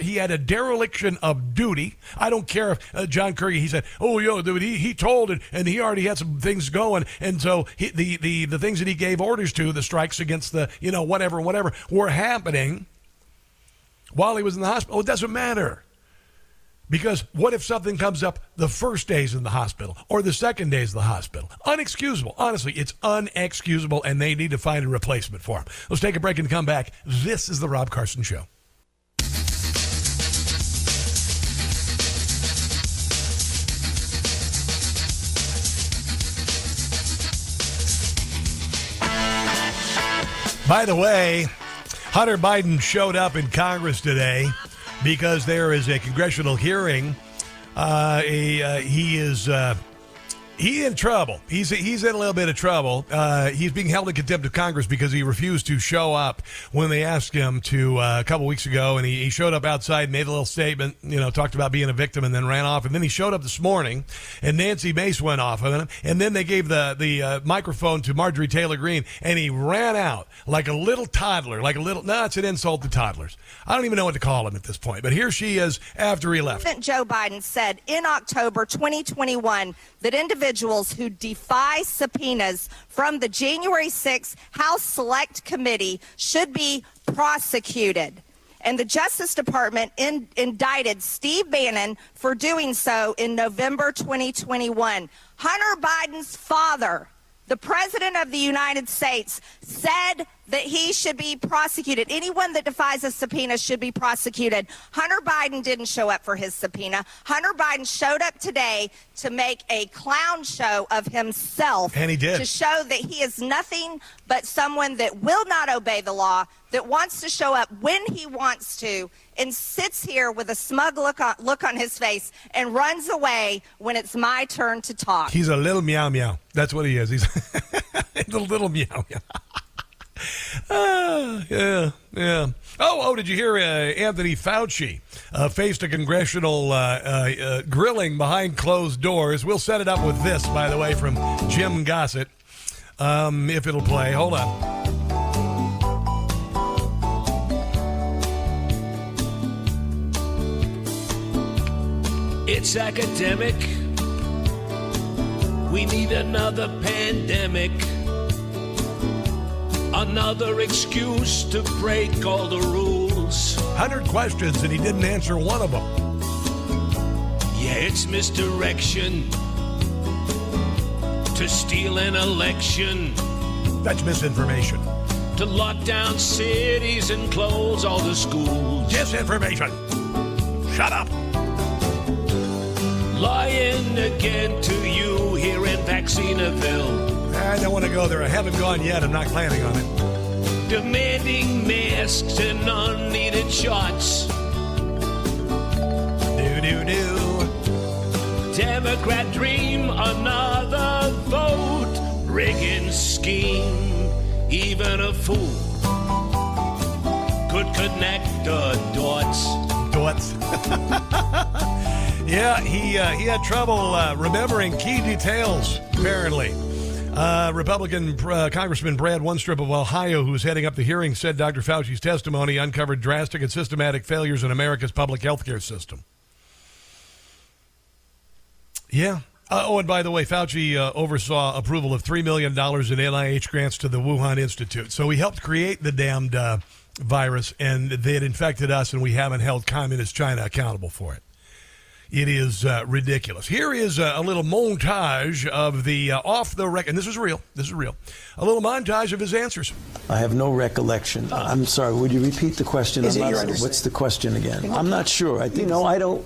he had a dereliction of duty. I don't care if uh, John Kirby he said, "Oh, yo, dude, he, he told it, and he already had some things going, and so he, the the the things that he gave orders to, the strikes against the you know whatever whatever, were happening while he was in the hospital. Oh, it doesn't matter." Because what if something comes up the first days in the hospital or the second days of the hospital? Unexcusable. Honestly, it's unexcusable, and they need to find a replacement for him. Let's take a break and come back. This is The Rob Carson Show. By the way, Hunter Biden showed up in Congress today because there is a congressional hearing. Uh, uh, he is uh, he in trouble. He's he's in a little bit of trouble. Uh, he's being held in contempt of Congress because he refused to show up when they asked him to uh, a couple weeks ago, and he, he showed up outside, made a little statement, you know, talked about being a victim, and then ran off. And then he showed up this morning, and Nancy Mace went off on him, and then they gave the the uh, microphone to Marjorie Taylor Greene, and he ran out like a little toddler, like a little. No, it's an insult to toddlers. I don't even know what to call him at this point. But here she is after he left. President Joe Biden said in October 2021 that individuals who defy subpoenas from the January 6th House Select Committee should be prosecuted. And the Justice Department in, indicted Steve Bannon for doing so in November 2021. Hunter Biden's father, the President of the United States, said that he should be prosecuted. Anyone that defies a subpoena should be prosecuted. Hunter Biden didn't show up for his subpoena. Hunter Biden showed up today to make a clown show of himself. And he did. To show that he is nothing but someone that will not obey the law, that wants to show up when he wants to, and sits here with a smug look on, look on his face and runs away when it's my turn to talk. He's a little meow meow. That's what he is. He's a little meow meow. Ah, yeah, yeah. Oh, oh, did you hear uh, Anthony Fauci uh, faced a congressional uh, uh, uh, grilling behind closed doors? We'll set it up with this, by the way, from Jim Gossett, um, if it'll play. Hold on. It's academic. We need another pandemic. Another excuse to break all the rules. 100 questions, and he didn't answer one of them. Yeah, it's misdirection to steal an election. That's misinformation. To lock down cities and close all the schools. Disinformation. Shut up. Lying again to you here in Vaccinaville. I don't want to go there. I haven't gone yet. I'm not planning on it. Demanding masks and unneeded shots. Do, do, do. Democrat dream another vote. Rigging scheme. Even a fool could connect the dots. Dots. yeah, he uh, he had trouble uh, remembering key details. Apparently. Uh, Republican uh, Congressman Brad Wenstrup of Ohio, who was heading up the hearing, said Dr. Fauci's testimony uncovered drastic and systematic failures in America's public health care system. Yeah. Uh, oh, and by the way, Fauci uh, oversaw approval of $3 million in NIH grants to the Wuhan Institute. So he helped create the damned virus, and they had infected us, and we haven't held communist China accountable for it. It is uh, ridiculous. Here is uh, a little montage of the uh, off the record. And this is real. This is real. A little montage of his answers. I have no recollection. I'm sorry. Would you repeat the question? Is I'm it not your understanding? What's the question again? I'm not sure. I think, you know, I don't.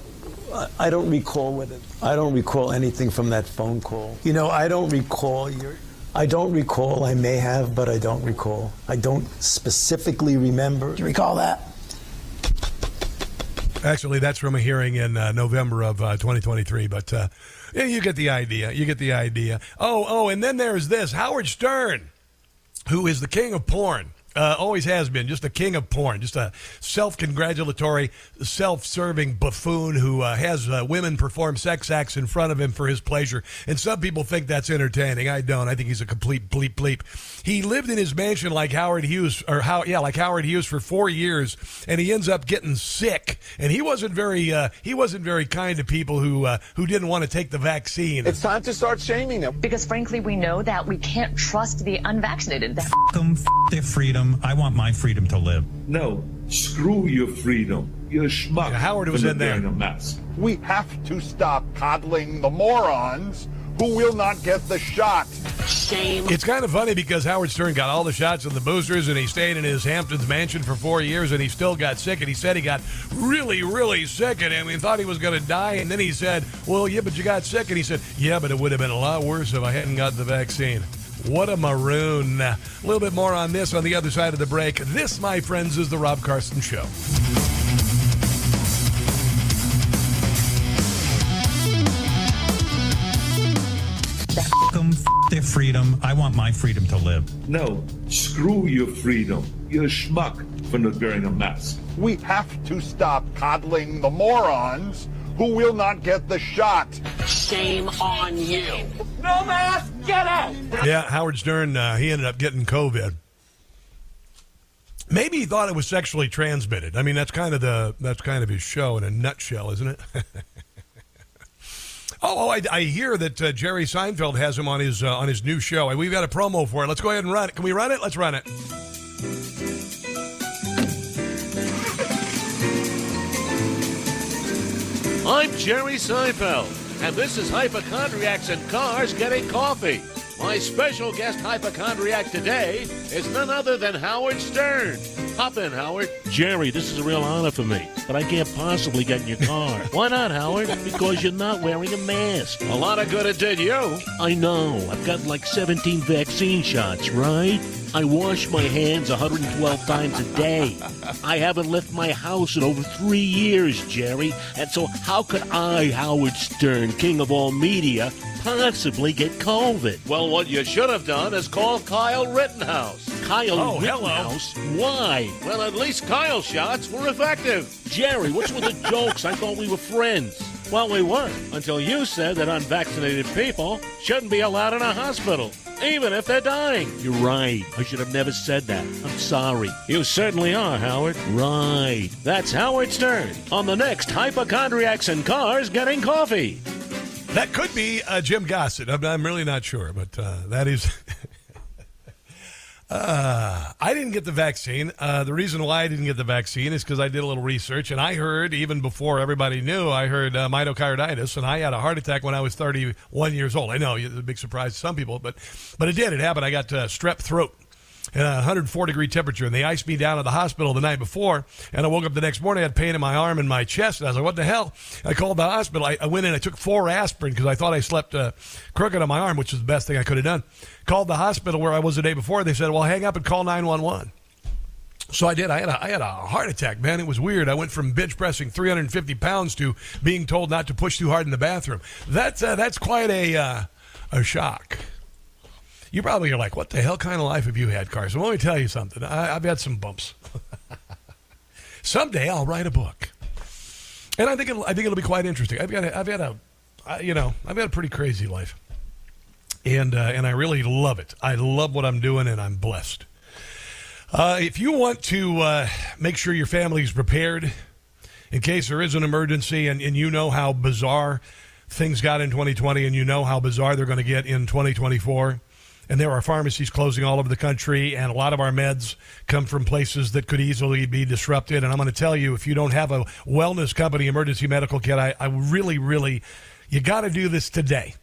I- I don't recall whether I don't recall anything from that phone call. You know, I don't recall your. I don't recall. I may have, but I don't recall. I don't specifically remember. Do you recall that? Actually, that's from a hearing in uh, November of uh, 2023. But uh, yeah, you get the idea. You get the idea. Oh, oh, and then there's this Howard Stern, who is the king of porn. Uh, always has been just the king of porn, just a self-congratulatory, self-serving buffoon who uh, has uh, women perform sex acts in front of him for his pleasure. And some people think that's entertaining. I don't. I think he's a complete bleep bleep. He lived in his mansion like Howard Hughes, or how yeah, like Howard Hughes for four years, and he ends up getting sick. And he wasn't very uh, he wasn't very kind to people who uh, who didn't want to take the vaccine. It's time to start shaming them. Because frankly, we know that we can't trust the unvaccinated. That- them, f- their freedom. I want my freedom to live. No, screw your freedom. You're a schmuck. Howard was for in there. being a mess. We have to stop coddling the morons who will not get the shot. Shame. It's kind of funny because Howard Stern got all the shots and the boosters, and he stayed in his Hamptons mansion for four years, and he still got sick. And he said he got really, really sick, and I mean, thought he was going to die. And then he said, "Well, yeah, but you got sick." And he said, "Yeah, but it would have been a lot worse if I hadn't got the vaccine." What a maroon! A little bit more on this on the other side of the break. This, my friends, is the Rob Carson Show. Their freedom. I want my freedom to live. No, screw your freedom. You're a schmuck for not wearing a mask. We have to stop coddling the morons who will not get the shot. Shame on you. No mask, get out! Yeah, Howard Stern, uh, he ended up getting COVID. Maybe he thought it was sexually transmitted. I mean, that's kind of the that's kind of his show in a nutshell, isn't it? oh, oh, I, I hear that uh, Jerry Seinfeld has him on his uh, on his new show. We've got a promo for it. Let's go ahead and run it. Can we run it? Let's run it. I'm Jerry Seinfeld, and this is Hypochondriacs and Cars Getting Coffee. My special guest hypochondriac today is none other than Howard Stern. Hop in, Howard. Jerry, this is a real honor for me, but I can't possibly get in your car. Why not, Howard? Because you're not wearing a mask. A lot of good it did you. I know. I've got like 17 vaccine shots, right? I wash my hands 112 times a day. I haven't left my house in over three years, Jerry. And so, how could I, Howard Stern, king of all media, possibly get COVID? Well, what you should have done is call Kyle Rittenhouse. Kyle Oh, hello. Rittenhouse? Why? Well, at least Kyle's shots were effective. Jerry, what's with the jokes? I thought we were friends. Well, we were until you said that unvaccinated people shouldn't be allowed in a hospital, even if they're dying. You're right. I should have never said that. I'm sorry. You certainly are, Howard. Right. That's Howard Stern on the next Hypochondriacs and Cars Getting Coffee. That could be uh, Jim Gossett. I'm, I'm really not sure, but uh, that is. Uh, I didn't get the vaccine. Uh, the reason why I didn't get the vaccine is because I did a little research, and I heard even before everybody knew, I heard uh, myocarditis, and I had a heart attack when I was 31 years old. I know it's a big surprise to some people, but but it did. It happened. I got uh, strep throat. At a 104 degree temperature, and they iced me down at the hospital the night before. And I woke up the next morning, I had pain in my arm and my chest. And I was like, "What the hell?" I called the hospital. I, I went in. I took four aspirin because I thought I slept uh, crooked on my arm, which was the best thing I could have done. Called the hospital where I was the day before. They said, "Well, hang up and call 911." So I did. I had a I had a heart attack, man. It was weird. I went from bench pressing 350 pounds to being told not to push too hard in the bathroom. That's uh, that's quite a uh, a shock. You probably are like, what the hell kind of life have you had, Carson? Well, let me tell you something. I, I've had some bumps. Someday I'll write a book, and I think it'll, I think it'll be quite interesting. I've got a, I've had a, you know, I've had a pretty crazy life, and uh, and I really love it. I love what I'm doing, and I'm blessed. Uh, if you want to uh, make sure your family's prepared in case there is an emergency, and, and you know how bizarre things got in 2020, and you know how bizarre they're going to get in 2024 and there are pharmacies closing all over the country, and a lot of our meds come from places that could easily be disrupted. And I'm going to tell you, if you don't have a wellness company emergency medical kit, I, I really, really, you got to do this today.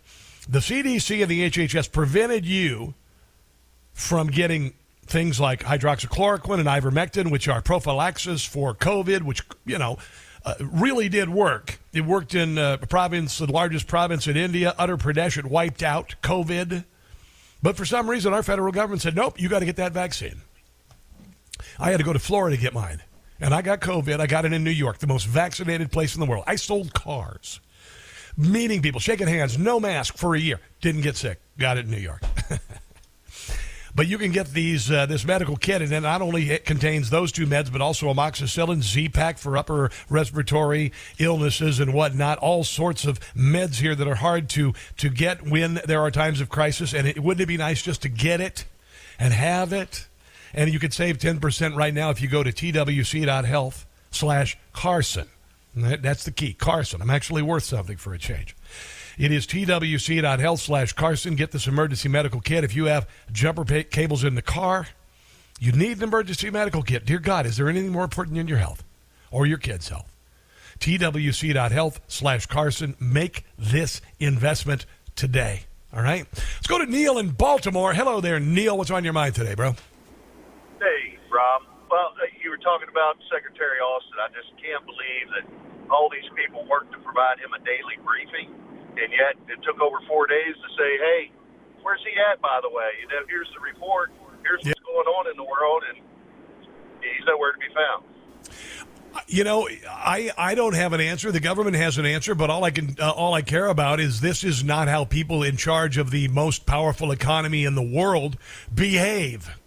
The CDC and the HHS prevented you from getting things like hydroxychloroquine and ivermectin, which are prophylaxis for COVID, which, you know, uh, really did work. It worked in uh, province, the largest province in India, Uttar Pradesh. It wiped out COVID. But for some reason, our federal government said, nope, you got to get that vaccine. I had to go to Florida to get mine. And I got COVID. I got it in New York, the most vaccinated place in the world. I sold cars, meeting people, shaking hands, no mask for a year. Didn't get sick. Got it in New York. But you can get these uh, this medical kit, and it not only it contains those two meds, but also amoxicillin, Z-Pak for upper respiratory illnesses and whatnot. All sorts of meds here that are hard to to get when there are times of crisis. And it, wouldn't it be nice just to get it and have it? And you could save ten percent right now if you go to twc.health slash Carson. That's the key, Carson. I'm actually worth something for a change. It is twc.health slash Carson. Get this emergency medical kit. If you have jumper cables in the car, you need an emergency medical kit. Dear God, is there anything more important than your health or your kids' health? twc.health slash Carson. Make this investment today. All right? Let's go to Neil in Baltimore. Hello there, Neil. What's on your mind today, bro? Hey, Rob. Well, uh, you were talking about Secretary Austin. I just can't believe that all these people work to provide him a daily briefing and yet it took over four days to say, hey, where's he at, by the way? You know, here's the report. Here's what's going on in the world, and he's nowhere to be found. You know, I, I don't have an answer. The government has an answer, but all I can uh, all I care about is this is not how people in charge of the most powerful economy in the world behave.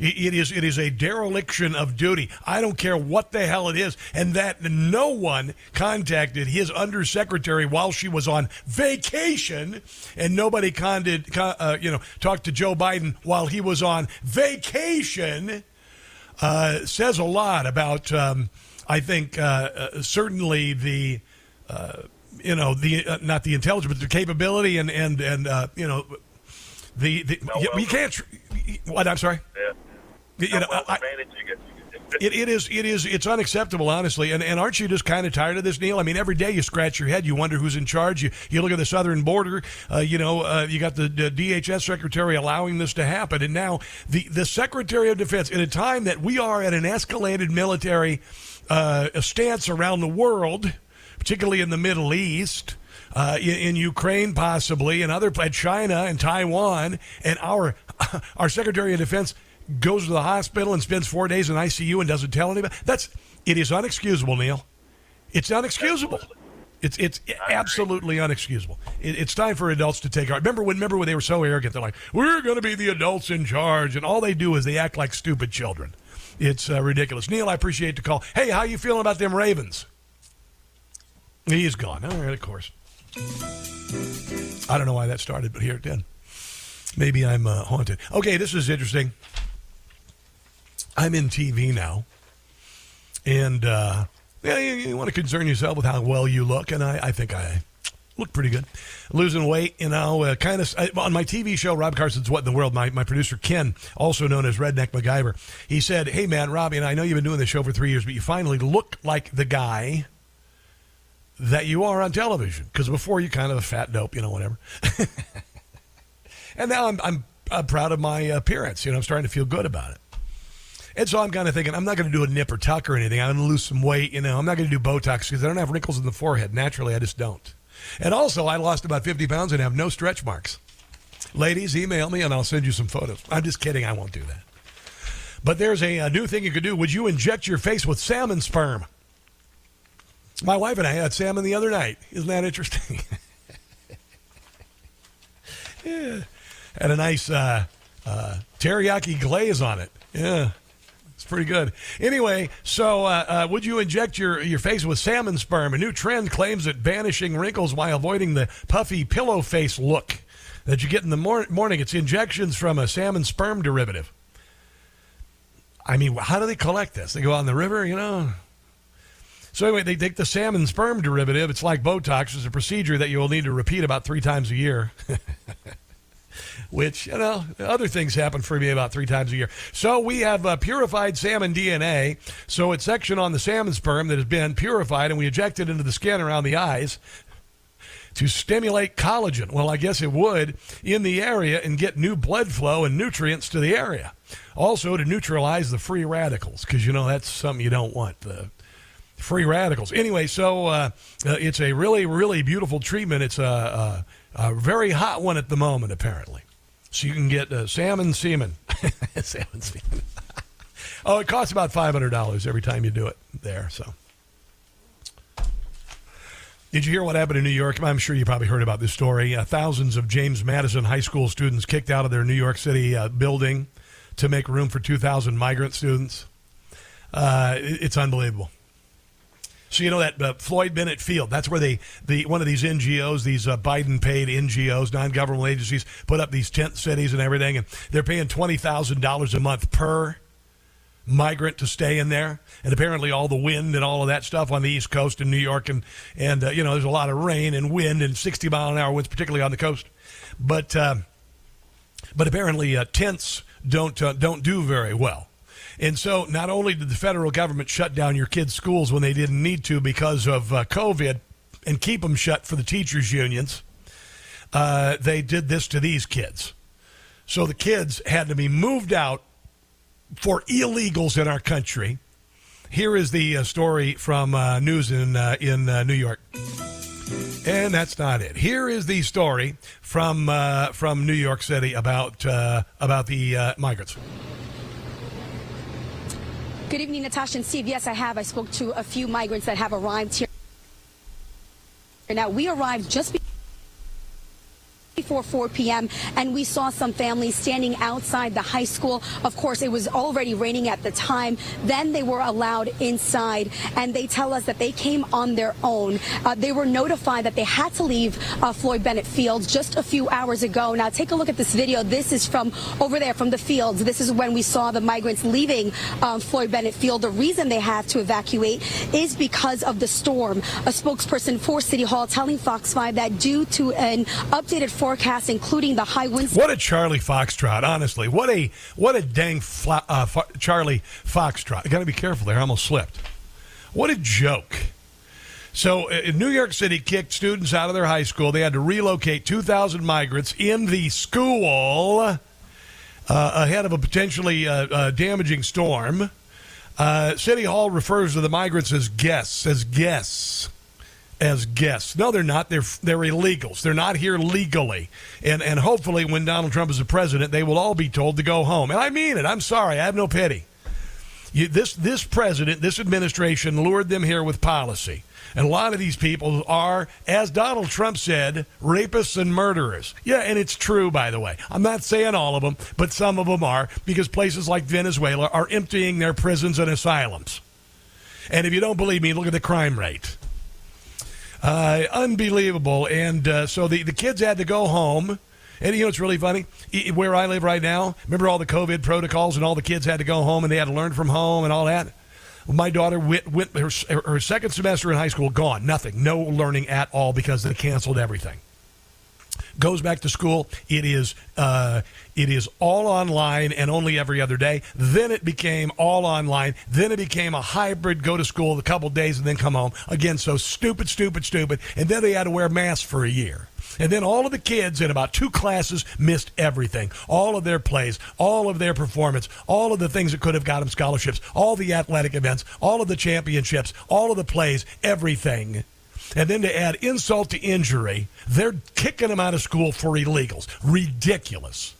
It is it is a dereliction of duty. I don't care what the hell it is, and that no one contacted his undersecretary while she was on vacation, and nobody condid, uh, you know talked to Joe Biden while he was on vacation. Uh, says a lot about um, I think uh, uh certainly the uh, you know the uh, not the intelligence but the capability and and and you know the, the well, well, you, can't. What I'm sorry. Yeah you know, I, it, it is it is it's unacceptable honestly and, and aren't you just kind of tired of this neil? I mean every day you scratch your head you wonder who's in charge you, you look at the southern border uh, you know uh, you got the, the, dhs secretary allowing this to happen and now the, the secretary of defense in a time that we are at an escalated military uh, stance around the world particularly in the middle east uh, in, in, Ukraine, possibly, and other China and Taiwan, and our our Secretary of Defense goes to the hospital and spends four days in ICU and doesn't tell anybody. That's it is unexcusable, Neil. It's unexcusable. It's it's absolutely unexcusable. It, it's time for adults to take our. Remember when? Remember when they were so arrogant? They're like, "We're going to be the adults in charge," and all they do is they act like stupid children. It's uh, ridiculous. Neil, I appreciate the call. Hey, how you feeling about them Ravens? He's gone. All right, of course. I don't know why that started, but here it did. Maybe I'm uh, haunted. Okay, this is interesting. I'm in TV now, and uh, yeah, you, you, want to concern yourself with how well you look, and I, I think I look pretty good. Losing weight, you know, uh, kind of on my TV show, Rob Carson's What in the World. My, my producer Ken, also known as Redneck MacGyver, he said, "Hey man, Robbie, and I know you've been doing this show for three years, but you finally look like the guy." That you are on television, because before you kind of a fat dope, you know, whatever. and now I'm, I'm, I'm proud of my appearance. You know, I'm starting to feel good about it. And so I'm kind of thinking, I'm not going to do a nip or tuck or anything. I'm going to lose some weight. You know, I'm not going to do Botox because I don't have wrinkles in the forehead. Naturally, I just don't. And also, I lost about 50 pounds and have no stretch marks. Ladies, email me and I'll send you some photos. I'm just kidding. I won't do that. But there's a, a new thing you could do. Would you inject your face with salmon sperm? My wife and I had salmon the other night. Isn't that interesting? yeah. Had a nice uh, uh, teriyaki glaze on it. Yeah. Pretty good. Anyway, so uh, uh, would you inject your, your face with salmon sperm? A new trend claims that banishing wrinkles while avoiding the puffy pillow face look that you get in the mor- morning. It's injections from a salmon sperm derivative. I mean, how do they collect this? They go out in the river, you know? So anyway, they take the salmon sperm derivative. It's like Botox. It's a procedure that you will need to repeat about three times a year. which you know other things happen for me about three times a year. So we have uh, purified salmon DNA. So it's section on the salmon sperm that has been purified, and we inject it into the skin around the eyes to stimulate collagen. Well, I guess it would in the area and get new blood flow and nutrients to the area. Also to neutralize the free radicals because you know that's something you don't want. The free radicals. Anyway, so uh, uh, it's a really, really beautiful treatment. It's a, a, a, very hot one at the moment, apparently. So you can get uh, salmon semen. salmon semen. oh, it costs about $500 every time you do it there. So. Did you hear what happened in New York? I'm sure you probably heard about this story. Uh, thousands of James Madison High School students kicked out of their New York City uh, building to make room for 2,000 migrant students. Uh, it, it's unbelievable. So you know that uh, Floyd Bennett Field. That's where they the one of these NGOs, these uh, Biden paid NGOs, non governmental agencies, put up these tent cities and everything, and they're paying twenty thousand dollars a month per migrant to stay in there. And apparently, all the wind and all of that stuff on the East Coast in New York, and and uh, you know, there's a lot of rain and wind and sixty mile an hour winds, particularly on the coast. But uh, but apparently, uh, tents don't uh, don't do very well. And so, not only did the federal government shut down your kids' schools when they didn't need to because of uh, COVID and keep them shut for the teachers' unions, uh, they did this to these kids. So the kids had to be moved out for illegals in our country. Here is the uh, story from uh, news in uh, in uh, New York. And that's not it. Here is the story from uh, from New York City about uh, about the migrants. Good evening, Natasha and Steve. Yes, I have. I spoke to a few migrants that have arrived here. Now, we arrived just before 4 p.m. and we saw some families standing outside the high school. Of course, it was already raining at the time. Then they were allowed inside and they tell us that they came on their own. Uh, they were notified that they had to leave uh, Floyd Bennett Fields just a few hours ago. Now take a look at this video. This is from over there from the fields. This is when we saw the migrants leaving um, Floyd Bennett Field. The reason they have to evacuate is because of the storm. A spokesperson for City Hall telling Fox 5 that due to an updated forecast, including the high winds. What a Charlie Foxtrot! Honestly, what a what a dang fla- uh, Charlie Foxtrot! Got to be careful there. I almost slipped. What a joke! So, uh, New York City kicked students out of their high school. They had to relocate 2,000 migrants in the school uh, ahead of a potentially uh, uh damaging storm. Uh, City Hall refers to the migrants as guests, as guests as guests. No, they're not. They're they're illegals. They're not here legally. And and hopefully, when Donald Trump is the president, they will all be told to go home. And I mean it. I'm sorry. I have no pity. You, this this president, this administration lured them here with policy. And a lot of these people are, as Donald Trump said, rapists and murderers. Yeah, and it's true, by the way. I'm not saying all of them, but some of them are, because places like Venezuela are emptying their prisons and asylums. And if you don't believe me, look at the crime rate. Uh, unbelievable. And uh, so the, the kids had to go home. And you know it's really funny? Where I live right now, remember all the COVID protocols and all the kids had to go home and they had to learn from home and all that? My daughter went, went her, her second semester in high school, gone, nothing, no learning at all because they canceled everything goes back to school. It is uh, it is all online and only every other day. Then it became all online. Then it became a hybrid. Go to school a couple days and then come home again. So stupid, stupid, stupid. And then they had to wear masks for a year. And then all of the kids in about two classes missed everything. All of their plays, all of their performance, all of the things that could have got them scholarships, all the athletic events, all of the championships, all of the plays, everything and then to add insult to injury, they're kicking them out of school for illegals. Ridiculous.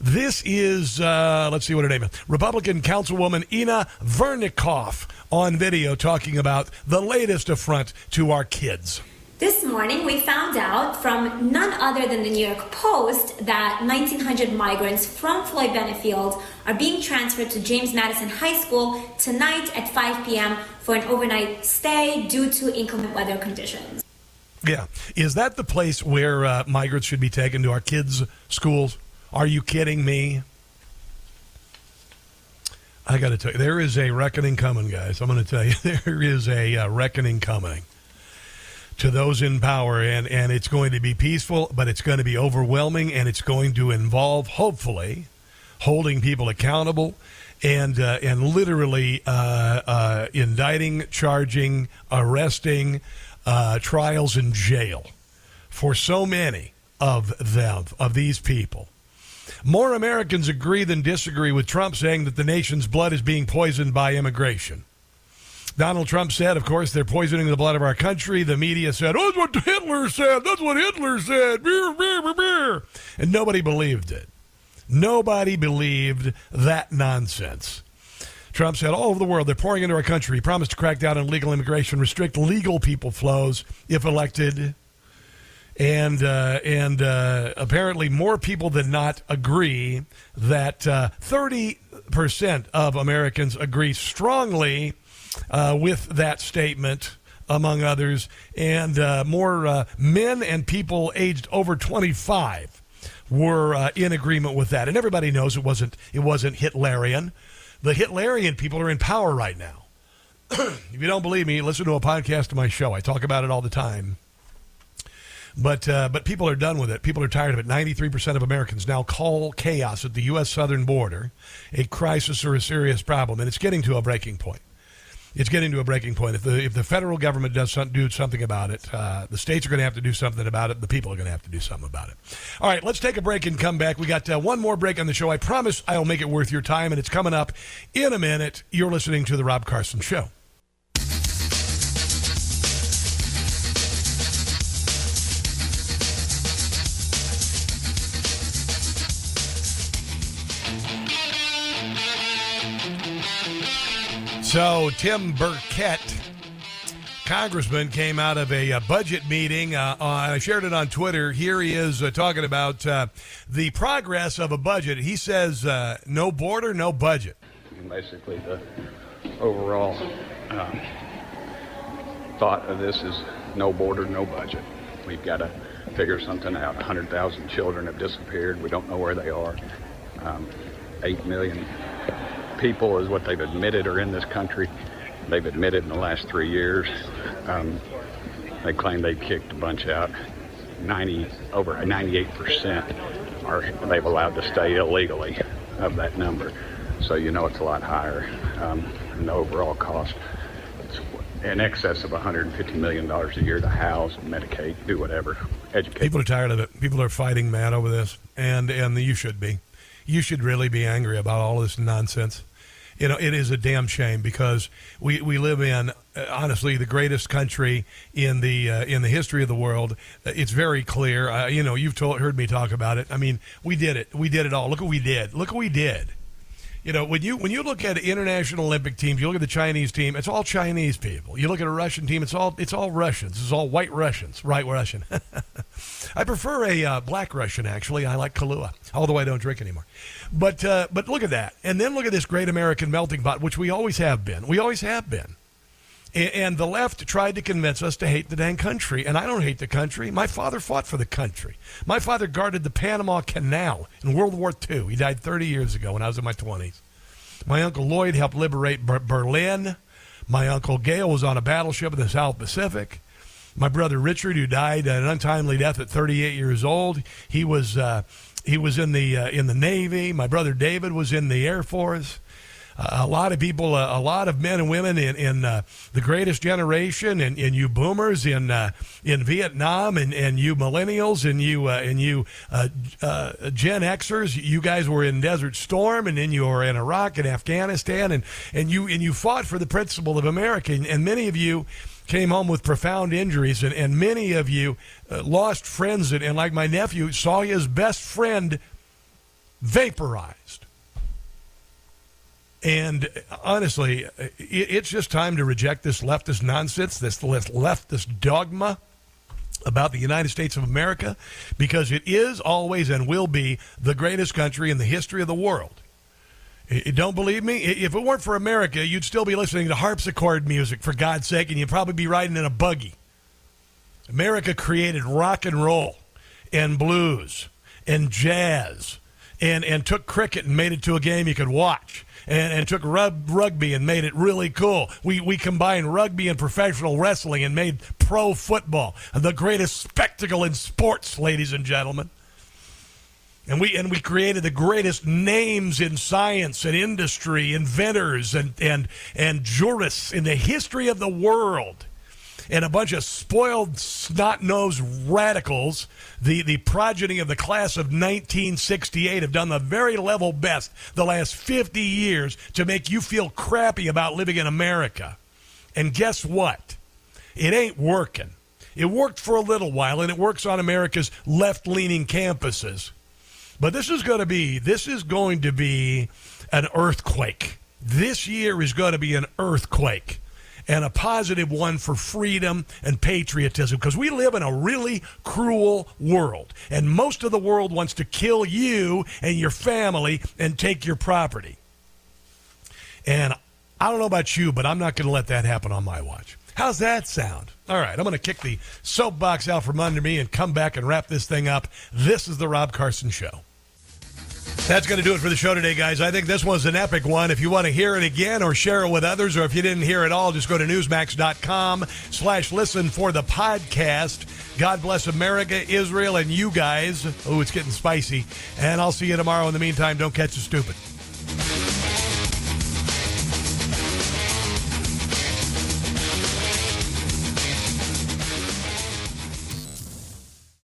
This is, uh, let's see what her name is, Republican Councilwoman Inna Vernikov on video talking about the latest affront to our kids. This morning, we found out from none other than the New York Post that 1,900 migrants from Floyd Bennett Field are being transferred to James Madison High School tonight at 5 p.m. for an overnight stay due to inclement weather conditions. Yeah. Is that the place where uh, migrants should be taken to our kids' schools? Are you kidding me? I got to tell you, there is a reckoning coming, guys. I'm going to tell you, there is a uh, reckoning coming. To those in power, and, and it's going to be peaceful, but it's going to be overwhelming, and it's going to involve, hopefully, holding people accountable and uh, and literally uh, uh, indicting, charging, arresting, uh, trials in jail for so many of them of these people. More Americans agree than disagree with Trump saying that the nation's blood is being poisoned by immigration. Donald Trump said, of course, they're poisoning the blood of our country. The media said, oh, that's what Hitler said. That's what Hitler said. Beer, beer, beer. And nobody believed it. Nobody believed that nonsense. Trump said all over the world they're pouring into our country. He promised to crack down on illegal immigration, restrict legal people flows if elected. And uh, and uh, apparently more people than not agree that uh, thirty percent of Americans agree strongly uh, with that statement, among others, and uh, more uh, men and people aged over twenty five were uh, in agreement with that. And everybody knows it wasn't it wasn't Hitlerian. The Hitlerian people are in power right now. if you don't believe me, listen to a podcast of my show. I talk about it all the time. But uh, but people are done with it. People are tired of it. Ninety three percent of Americans now call chaos at the U.S. southern border a crisis or a serious problem, and it's getting to a breaking point it's getting to a breaking point. If the if the federal government does some, do something about it, uh, the states are going to have to do something about it. The people are going to have to do something about it. All right, let's take a break and come back. We got uh, one more break on the show. I promise I'll make it worth your time, and it's coming up in a minute. You're listening to the Rob Carson Show. So, Tim Burchett, congressman, came out of a, uh, budget meeting. Uh, uh, I shared it on Twitter. Here he is uh, talking about uh, the progress of a budget. He says, uh, no border, no budget. Basically, the overall um, thought of this is no border, no budget. We've got to figure something out. 100,000 children have disappeared. We don't know where they are. Um, 8 million people is what they've admitted are in this country. They've admitted in the last three years. Um, they claim they kicked a bunch out. 90 over 98% are they've allowed to stay illegally of that number. So you know it's a lot higher. Um, and the overall cost it's in excess of 150 million dollars a year to house, medicate, do whatever, educate. People are tired of it. People are fighting mad over this, and and you should be. You should really be angry about all this nonsense you know, it is a damn shame because we, we live in uh, honestly the greatest country in the uh, in the history of the world. It's very clear. Uh, you know, you've told, heard me talk about it. I mean, we did it. We did it all. Look what we did. Look what we did. You know, when you when you look at international Olympic teams, you look at the Chinese team. It's all Chinese people. You look at a Russian team. It's all it's all Russians. It's all white Russians, right Russian. I prefer a uh, black Russian actually. I like Kahlua, although I don't drink anymore. But uh, but look at that, and then look at this great American melting pot, which we always have been. We always have been. And the left tried to convince us to hate the dang country. And I don't hate the country. My father fought for the country. My father guarded the Panama Canal in World War II. He died 30 years ago when I was in my 20s. My uncle Lloyd helped liberate Berlin. My uncle Gail was on a battleship in the South Pacific. My brother Richard, who died an untimely death at 38 years old, he was uh, he was in the uh, in the Navy. My brother David was in the Air Force a lot of people, uh, a lot of men and women in, in uh, the greatest generation, and, and you boomers in uh, in Vietnam, and, and you millennials, and you uh, and you uh, uh, Gen Xers, you guys were in Desert Storm, and then you were in Iraq and Afghanistan, and, and you and you fought for the principle of America, and, and many of you came home with profound injuries, and, and many of you lost friends, and, and like my nephew, saw his best friend vaporized and honestly, it's just time to reject this leftist nonsense, this leftist dogma about the United States of America, because it is always and will be the greatest country in the history of the world. Don't believe me? If it weren't for America, you'd still be listening to harpsichord music, for God's sake, and you'd probably be riding in a buggy. America created rock and roll and blues and jazz and, and took cricket and made it to a game you could watch. And, and took rub, rugby and made it really cool. We, we combined rugby and professional wrestling and made pro football the greatest spectacle in sports, ladies and gentlemen. And we and we created the greatest names in science and industry, inventors and and and jurists in the history of the world. And a bunch of spoiled, snot-nosed radicals, the, the progeny of the class of 1968, have done the very level best the last 50 years to make you feel crappy about living in America. And guess what? It ain't working. It worked for a little while, and it works on America's left-leaning campuses. But this is going to be this is going to be an earthquake. This year is going to be an earthquake and a positive one for freedom and patriotism because we live in a really cruel world and most of the world wants to kill you and your family and take your property. And I don't know about you, but I'm not going to let that happen on my watch. How's that sound? All right, I'm going to kick the soapbox out from under me and come back and wrap this thing up. This is the Rob Carson Show. That's going to do it for the show today, guys. I think this was an epic one. If you want to hear it again or share it with others, or if you didn't hear it all, just go to newsmax.com slash listen for the podcast. God bless America, Israel, and you guys. Oh, it's getting spicy. And I'll see you tomorrow. In the meantime, don't catch the stupid.